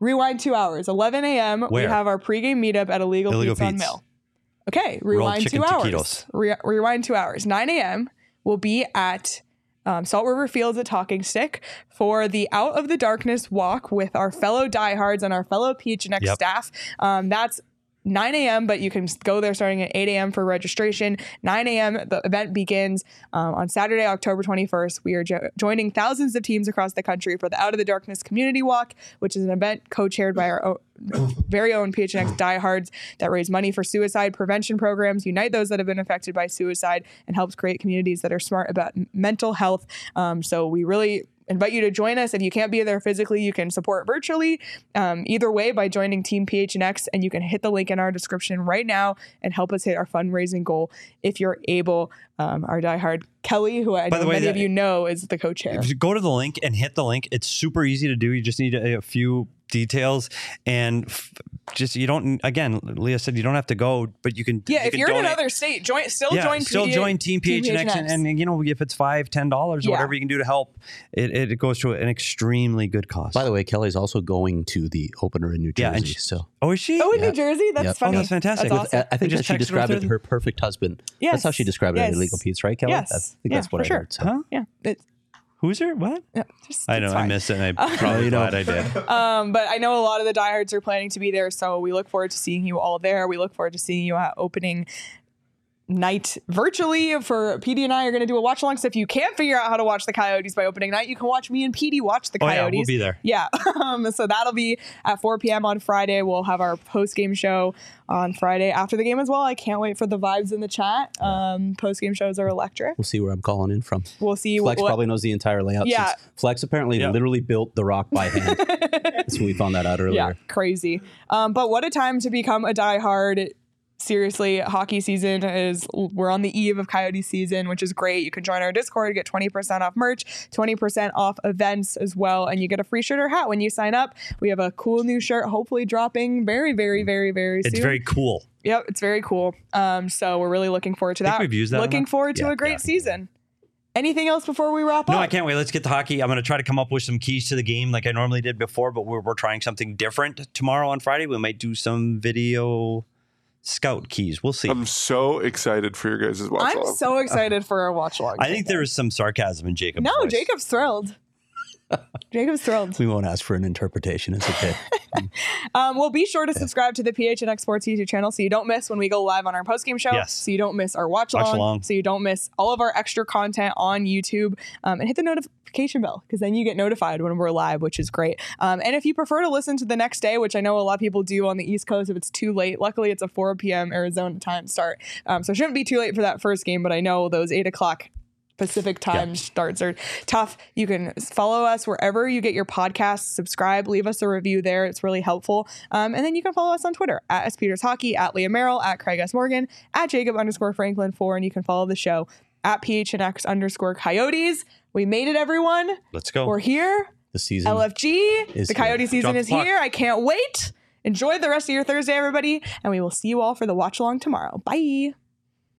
Rewind two hours. 11 a.m. We have our pregame meetup at Illegal, Illegal Pete's on Mill. Okay, rewind two hours. Re- rewind two hours. 9 a.m. will be at um, Salt River Fields at Talking Stick for the Out of the Darkness walk with our fellow diehards and our fellow PHNX Yep. staff. Um, that's 9 a.m., but you can go there starting at 8 a.m. for registration. 9 a.m., the event begins um, on Saturday, October 21st. We are jo- joining thousands of teams across the country for the Out of the Darkness Community Walk, which is an event co chaired by our very own PHNX diehards that raise money for suicide prevention programs, unite those that have been affected by suicide, and helps create communities that are smart about mental health. Um, so we really invite you to join us. If you can't be there physically, you can support virtually. Um, either way, by joining Team PHNX, and you can hit the link in our description right now and help us hit our fundraising goal if you're able. Um, our diehard Kelly, who I know way, many of you know, is the co-chair. Go to the link and hit the link, it's super easy to do. You just need a, a few details and f- just you don't. Again, Leah said you don't have to go, but you can. Yeah, you if can you're in another state, join. Still yeah, join. still Petey join Team PHNX, And, and you know if it's five, ten dollars, or Yeah. whatever you can do to help, it, it, it goes to an extremely good cause. By the way, Kelly's also going to the opener in New Jersey. Yeah, and she- so oh, is she? oh, in Yeah. New Jersey, that's Yep. Oh, funny. Oh, that's fantastic. That's awesome. I I think We that just she texted her described it her perfect husband. yes. That's how she Yes. described it in at Illegal Pete's, right, Kelly? Yes. I think Yeah, that's what for I sure. heard. So. Huh? yeah, it's, Who's her? What? yeah, just, I know. it's I fine. missed it. and I probably you know. glad I did. Um, but I know a lot of the diehards are planning to be there, so we look forward to seeing you all there. We look forward to seeing you at opening night virtually for Petey and I are going to do a watch along. So if you can't figure out how to watch the Coyotes by opening night, you can watch me and Petey watch the Oh Coyotes. yeah, we'll be there. Yeah. Um, so that'll be at 4 p.m. on Friday. We'll have our post game show on Friday after the game as well. I can't wait for the vibes in the chat. Um, post game shows are electric. We'll see where I'm calling in from. We'll see Flex what. probably knows the entire layout. Yeah. since Flex apparently Yeah. literally built the rock by hand. so we found that out earlier. yeah, crazy. Um, but what a time to become a diehard. Seriously, hockey season is we're on the eve of Coyote season, which is great. You can join our Discord, get 20% off merch, 20% off events as well, and you get a free shirt or hat when you sign up. We have a cool new shirt, hopefully dropping very, very, very, very soon. It's very cool. Yep, it's very cool. Um, so we're really looking forward to that. we've used that Looking forward to Yeah, a great yeah. season. Anything else before we wrap No, up? No, I can't wait. Let's get the hockey. I'm going to try to come up with some keys to the game like I normally did before, but we're, we're trying something different tomorrow on Friday. We might do some video scout keys. We'll see. I'm so excited for your guys' watch I'm along. so excited for our watch along. I think there is some sarcasm in Jacob. No, Jacob's thrilled. Jacob's thrilled. We won't ask for an interpretation. It's okay. Um, well, be sure to subscribe to the PHNX Sports YouTube channel so you don't miss when we go live on our postgame show. Yes. So you don't miss our watch along. So you don't miss all of our extra content on YouTube. Um, and hit the notification bell because then you get notified when we're live, which is great. Um, and if you prefer to listen to the next day, which I know a lot of people do on the East Coast if it's too late, luckily it's a 4 p.m. Arizona time start. Um, so it shouldn't be too late for that first game, but I know those 8 o'clock Pacific time starts are tough. You can follow us wherever you get your podcasts. Subscribe, leave us a review there. It's really helpful. Um, and then you can follow us on Twitter at S Peters Hockey, at Leah Merrill, at Craig S Morgan, at Jacob underscore Franklin four, and you can follow the show at PHNX underscore Coyotes. We made it, everyone. Let's go. We're here. The season. LFG. Is the here. Coyote season Drop is here. I can't wait. Enjoy the rest of your Thursday, everybody, and we will see you all for the watch along tomorrow. Bye.